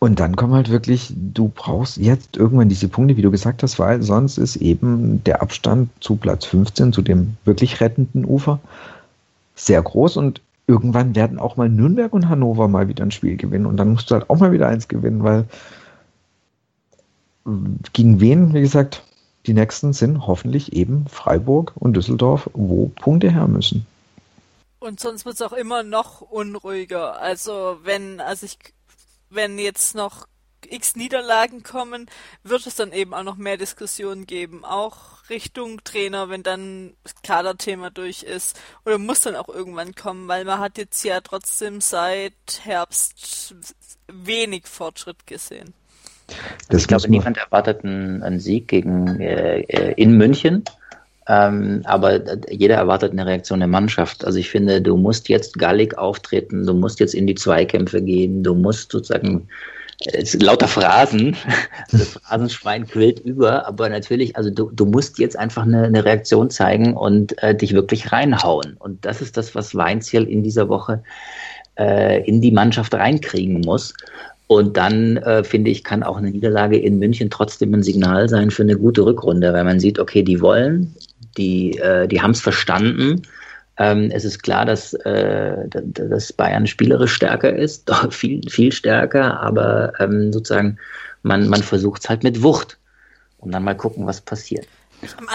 Und dann kommt halt wirklich, du brauchst jetzt irgendwann diese Punkte, wie du gesagt hast, weil sonst ist eben der Abstand zu Platz 15, zu dem wirklich rettenden Ufer, sehr groß und irgendwann werden auch mal Nürnberg und Hannover mal wieder ein Spiel gewinnen und dann musst du halt auch mal wieder eins gewinnen, weil gegen wen, wie gesagt, die nächsten sind hoffentlich eben Freiburg und Düsseldorf, wo Punkte her müssen. Und sonst wird es auch immer noch unruhiger. Also wenn, also ich wenn jetzt noch x Niederlagen kommen, wird es dann eben auch noch mehr Diskussionen geben, auch Richtung Trainer, wenn dann das Kaderthema durch ist. Oder muss dann auch irgendwann kommen, weil man hat jetzt ja trotzdem seit Herbst wenig Fortschritt gesehen. Das ich glaube, niemand erwartet einen, einen Sieg gegen äh, äh in München. Ähm, aber jeder erwartet eine Reaktion der Mannschaft. Also ich finde, du musst jetzt gallig auftreten, du musst jetzt in die Zweikämpfe gehen, du musst sozusagen äh, lauter Phrasen, <laughs> das Phrasenschwein quillt über, aber natürlich, also du, du musst jetzt einfach eine, eine Reaktion zeigen und äh, dich wirklich reinhauen. Und das ist das, was Weinziel in dieser Woche äh, in die Mannschaft reinkriegen muss. Und dann, äh, finde ich, kann auch eine Niederlage in München trotzdem ein Signal sein für eine gute Rückrunde, weil man sieht, okay, die wollen, die, äh, die haben es verstanden. Ähm, es ist klar, dass, äh, dass Bayern spielerisch stärker ist, <laughs> doch viel, viel stärker, aber ähm, sozusagen man, man versucht es halt mit Wucht und dann mal gucken, was passiert.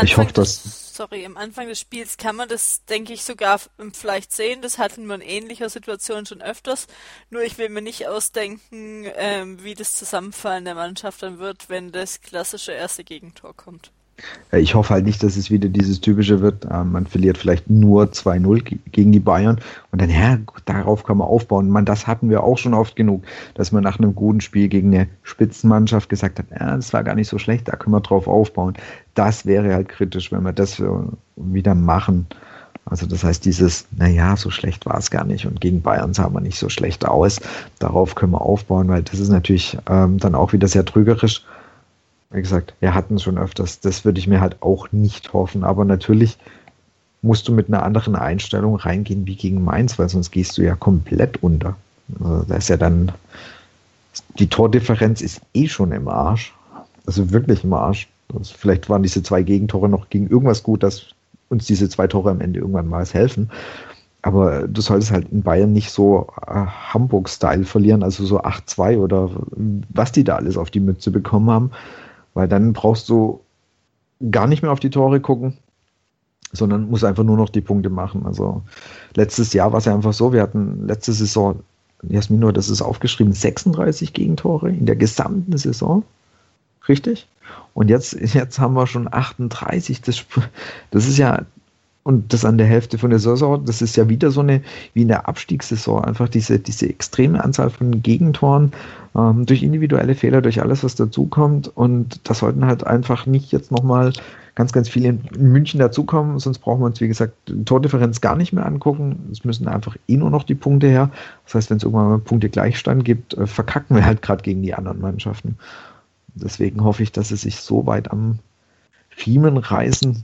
Ich hoffe, dass. Sorry, am Anfang des Spiels kann man das, denke ich, sogar vielleicht sehen. Das hatten wir in ähnlicher Situation schon öfters. Nur ich will mir nicht ausdenken, ähm, wie das Zusammenfallen der Mannschaft dann wird, wenn das klassische erste Gegentor kommt. Ich hoffe halt nicht, dass es wieder dieses typische wird, äh, man verliert vielleicht nur 2-0 gegen die Bayern und dann, ja, darauf kann man aufbauen. Man, das hatten wir auch schon oft genug, dass man nach einem guten Spiel gegen eine Spitzenmannschaft gesagt hat, ja, das war gar nicht so schlecht, da können wir drauf aufbauen. Das wäre halt kritisch, wenn wir das wieder machen. Also das heißt, dieses, naja, so schlecht war es gar nicht und gegen Bayern sah man nicht so schlecht aus. Darauf können wir aufbauen, weil das ist natürlich ähm, dann auch wieder sehr trügerisch wie gesagt, wir hatten schon öfters. Das würde ich mir halt auch nicht hoffen. Aber natürlich musst du mit einer anderen Einstellung reingehen wie gegen Mainz, weil sonst gehst du ja komplett unter. Also da ist ja dann, die Tordifferenz ist eh schon im Arsch. Also wirklich im Arsch. Also vielleicht waren diese zwei Gegentore noch gegen irgendwas gut, dass uns diese zwei Tore am Ende irgendwann mal helfen. Aber du solltest halt in Bayern nicht so äh, Hamburg-Style verlieren, also so 8-2 oder was die da alles auf die Mütze bekommen haben. Weil dann brauchst du gar nicht mehr auf die Tore gucken, sondern musst einfach nur noch die Punkte machen. Also letztes Jahr war es ja einfach so, wir hatten letzte Saison, Jasmin, nur das ist aufgeschrieben, 36 Gegentore in der gesamten Saison. Richtig? Und jetzt, jetzt haben wir schon 38. Das, das ist ja und das an der Hälfte von der Saison, das ist ja wieder so eine, wie in der Abstiegssaison, einfach diese, diese extreme Anzahl von Gegentoren ähm, durch individuelle Fehler, durch alles, was dazukommt. Und da sollten halt einfach nicht jetzt nochmal ganz, ganz viele in, München dazukommen, sonst brauchen wir uns, wie gesagt, Tordifferenz gar nicht mehr angucken. Es müssen einfach eh nur noch die Punkte her. Das heißt, wenn es irgendwann mal Punkte Gleichstand gibt, äh, verkacken wir halt gerade gegen die anderen Mannschaften. Deswegen hoffe ich, dass sie sich so weit am Riemen reißen,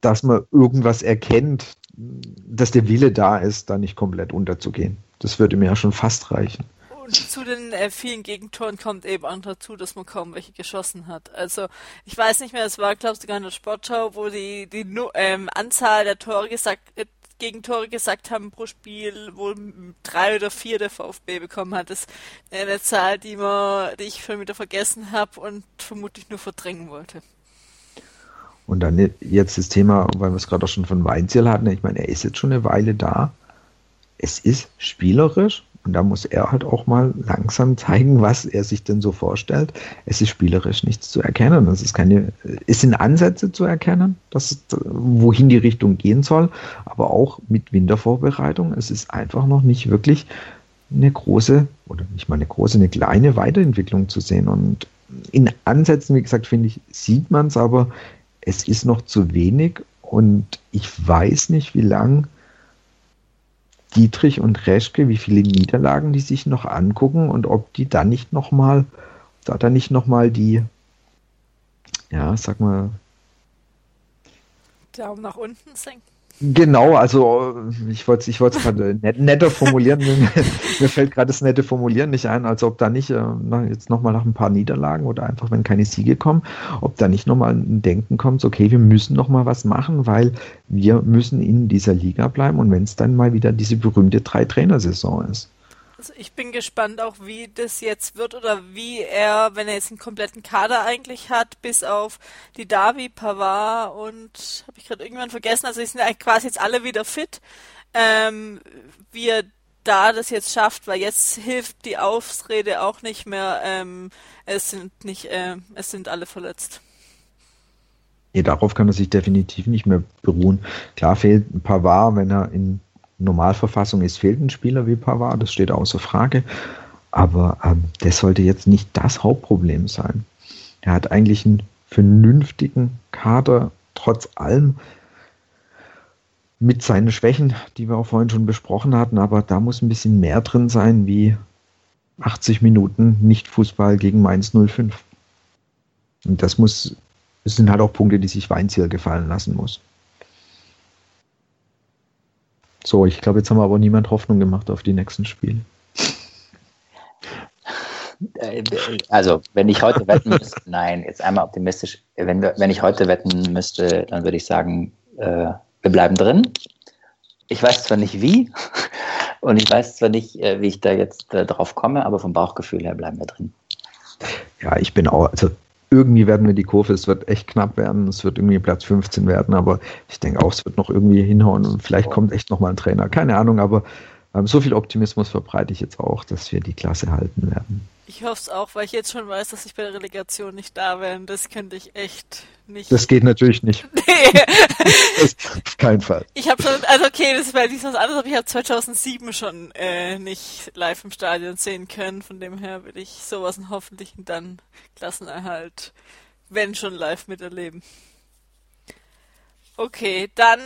dass man irgendwas erkennt, dass der Wille da ist, da nicht komplett unterzugehen. Das würde mir ja schon fast reichen. Und zu den äh, vielen Gegentoren kommt eben auch dazu, dass man kaum welche geschossen hat. Also ich weiß nicht mehr, es war, glaubst du, sogar in der Sportschau, wo die, die ähm, Anzahl der Tore gesagt, äh, Gegentore gesagt haben pro Spiel, wohl drei oder vier der VfB bekommen hat. Das ist eine Zahl, die, man, die ich schon wieder vergessen habe und vermutlich nur verdrängen wollte. Und dann jetzt das Thema, weil wir es gerade auch schon von Weinziel hatten, ich meine, er ist jetzt schon eine Weile da. Es ist spielerisch und da muss er halt auch mal langsam zeigen, was er sich denn so vorstellt. Es ist spielerisch nichts zu erkennen. Es ist keine, es sind Ansätze zu erkennen, dass, wohin die Richtung gehen soll, aber auch mit Wintervorbereitung. Es ist einfach noch nicht wirklich eine große, oder nicht mal eine große, eine kleine Weiterentwicklung zu sehen. Und in Ansätzen, wie gesagt, finde ich, sieht man es, aber es ist noch zu wenig und ich weiß nicht, wie lang Dietrich und Reschke, wie viele Niederlagen die sich noch angucken und ob die dann nicht nochmal, da dann nicht nochmal die, ja, sag mal, Daumen nach unten senken. Genau, also ich wollte ich es gerade <laughs> net, netter formulieren. mir fällt gerade das nette Formulieren nicht ein, als ob da nicht äh, jetzt nochmal nach ein paar Niederlagen oder einfach, wenn keine Siege kommen, ob da nicht nochmal ein Denken kommt, okay, wir müssen nochmal was machen, weil wir müssen in dieser Liga bleiben und wenn es dann mal wieder diese berühmte Drei-Trainer-Saison ist. Also ich bin gespannt auch, wie das jetzt wird oder wie er, wenn er jetzt einen kompletten Kader eigentlich hat, bis auf die Davi, Pavard und habe ich gerade irgendwann vergessen, also sind eigentlich quasi jetzt alle wieder fit, ähm, wie er da das jetzt schafft, weil jetzt hilft die Ausrede auch nicht mehr, ähm, es sind nicht, äh, es sind alle verletzt. Ja, darauf kann er sich definitiv nicht mehr beruhen. Klar fehlt ein Pavard, wenn er in Normalverfassung ist, fehlt ein Spieler wie Pavard, das steht außer Frage. Aber ähm, das sollte jetzt nicht das Hauptproblem sein. Er hat eigentlich einen vernünftigen Kader, trotz allem mit seinen Schwächen, die wir auch vorhin schon besprochen hatten, aber da muss ein bisschen mehr drin sein wie 80 Minuten Nicht-Fußball gegen Mainz 05. Und das muss, das sind halt auch Punkte, die sich Weinziel gefallen lassen muss. So, ich glaube, jetzt haben wir aber niemand Hoffnung gemacht auf die nächsten Spiele. Äh, also, wenn ich heute wetten müsste, <laughs> nein, jetzt einmal optimistisch, wenn, wir, wenn ich heute wetten müsste, dann würde ich sagen, äh, wir bleiben drin. Ich weiß zwar nicht wie <laughs> und ich weiß zwar nicht, äh, wie ich da jetzt äh, drauf komme, aber vom Bauchgefühl her bleiben wir drin. Ja, ich bin auch, also irgendwie werden wir die Kurve, es wird echt knapp werden, es wird irgendwie Platz 15 werden, aber ich denke auch, es wird noch irgendwie hinhauen und vielleicht kommt echt nochmal ein Trainer. Keine Ahnung, aber ähm, so viel Optimismus verbreite ich jetzt auch, dass wir die Klasse halten werden. Ich hoffe es auch, weil ich jetzt schon weiß, dass ich bei der Relegation nicht da wäre. Das könnte ich echt nicht. Das geht natürlich nicht. <laughs> Nee. das, auf keinen Fall. Ich habe schon, also okay, das ist bei diesem was anderes, aber ich habe 2007 schon äh, nicht live im Stadion sehen können. Von dem her will ich sowas hoffentlich dann Klassenerhalt, wenn schon live miterleben. Okay, dann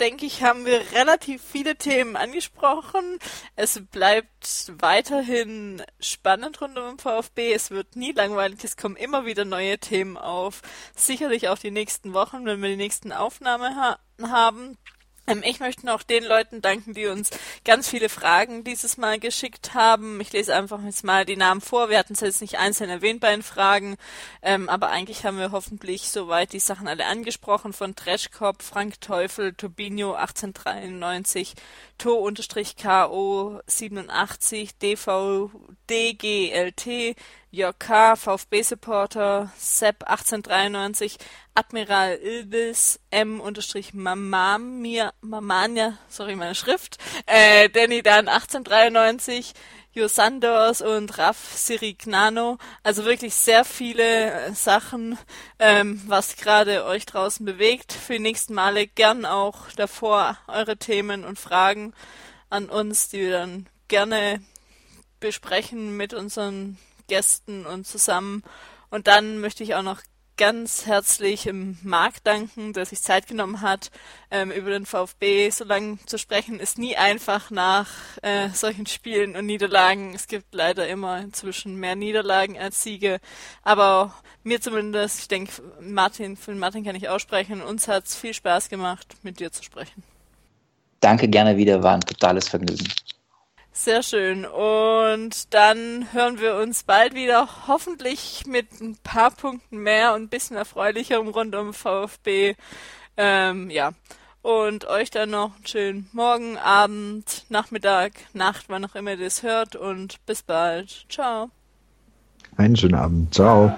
denke ich, haben wir relativ viele Themen angesprochen. Es bleibt weiterhin spannend rund um den VfB. Es wird nie langweilig. Es kommen immer wieder neue Themen auf. Sicherlich auch die nächsten Wochen, wenn wir die nächsten Aufnahmen ha haben. Ähm, ich möchte noch den Leuten danken, die uns ganz viele Fragen dieses Mal geschickt haben. Ich lese einfach jetzt mal die Namen vor. Wir hatten es jetzt nicht einzeln erwähnt bei den Fragen, ähm, aber eigentlich haben wir hoffentlich soweit die Sachen alle angesprochen von Trashkop, Frank Teufel, Turbinio 1893, To-KO 87, DVDGLT, JK, VfB-Supporter, Sepp 1893, Admiral Ilbis, M-Mamamia, Mamania, sorry, meine Schrift, äh, Danny Dan 1893, Josandos und Raf Sirignano. Also wirklich sehr viele äh, Sachen, ähm, was gerade euch draußen bewegt. Für die nächsten Male gern auch davor eure Themen und Fragen an uns, die wir dann gerne besprechen mit unseren Gästen und zusammen. Und dann möchte ich auch noch ganz herzlich im Marc danken, der sich Zeit genommen hat, ähm, über den VfB so lange zu sprechen. Ist nie einfach nach äh, solchen Spielen und Niederlagen. Es gibt leider immer inzwischen mehr Niederlagen als Siege. Aber mir zumindest, ich denke, Martin, für Martin kann ich aussprechen, uns hat es viel Spaß gemacht, mit dir zu sprechen. Danke gerne wieder, war ein totales Vergnügen. Sehr schön. Und dann hören wir uns bald wieder, hoffentlich mit ein paar Punkten mehr und ein bisschen erfreulicherem rund um VfB. Ähm, ja. Und euch dann noch einen schönen Morgen, Abend, Nachmittag, Nacht, wann auch immer ihr das hört. Und bis bald. Ciao. Einen schönen Abend. Ciao.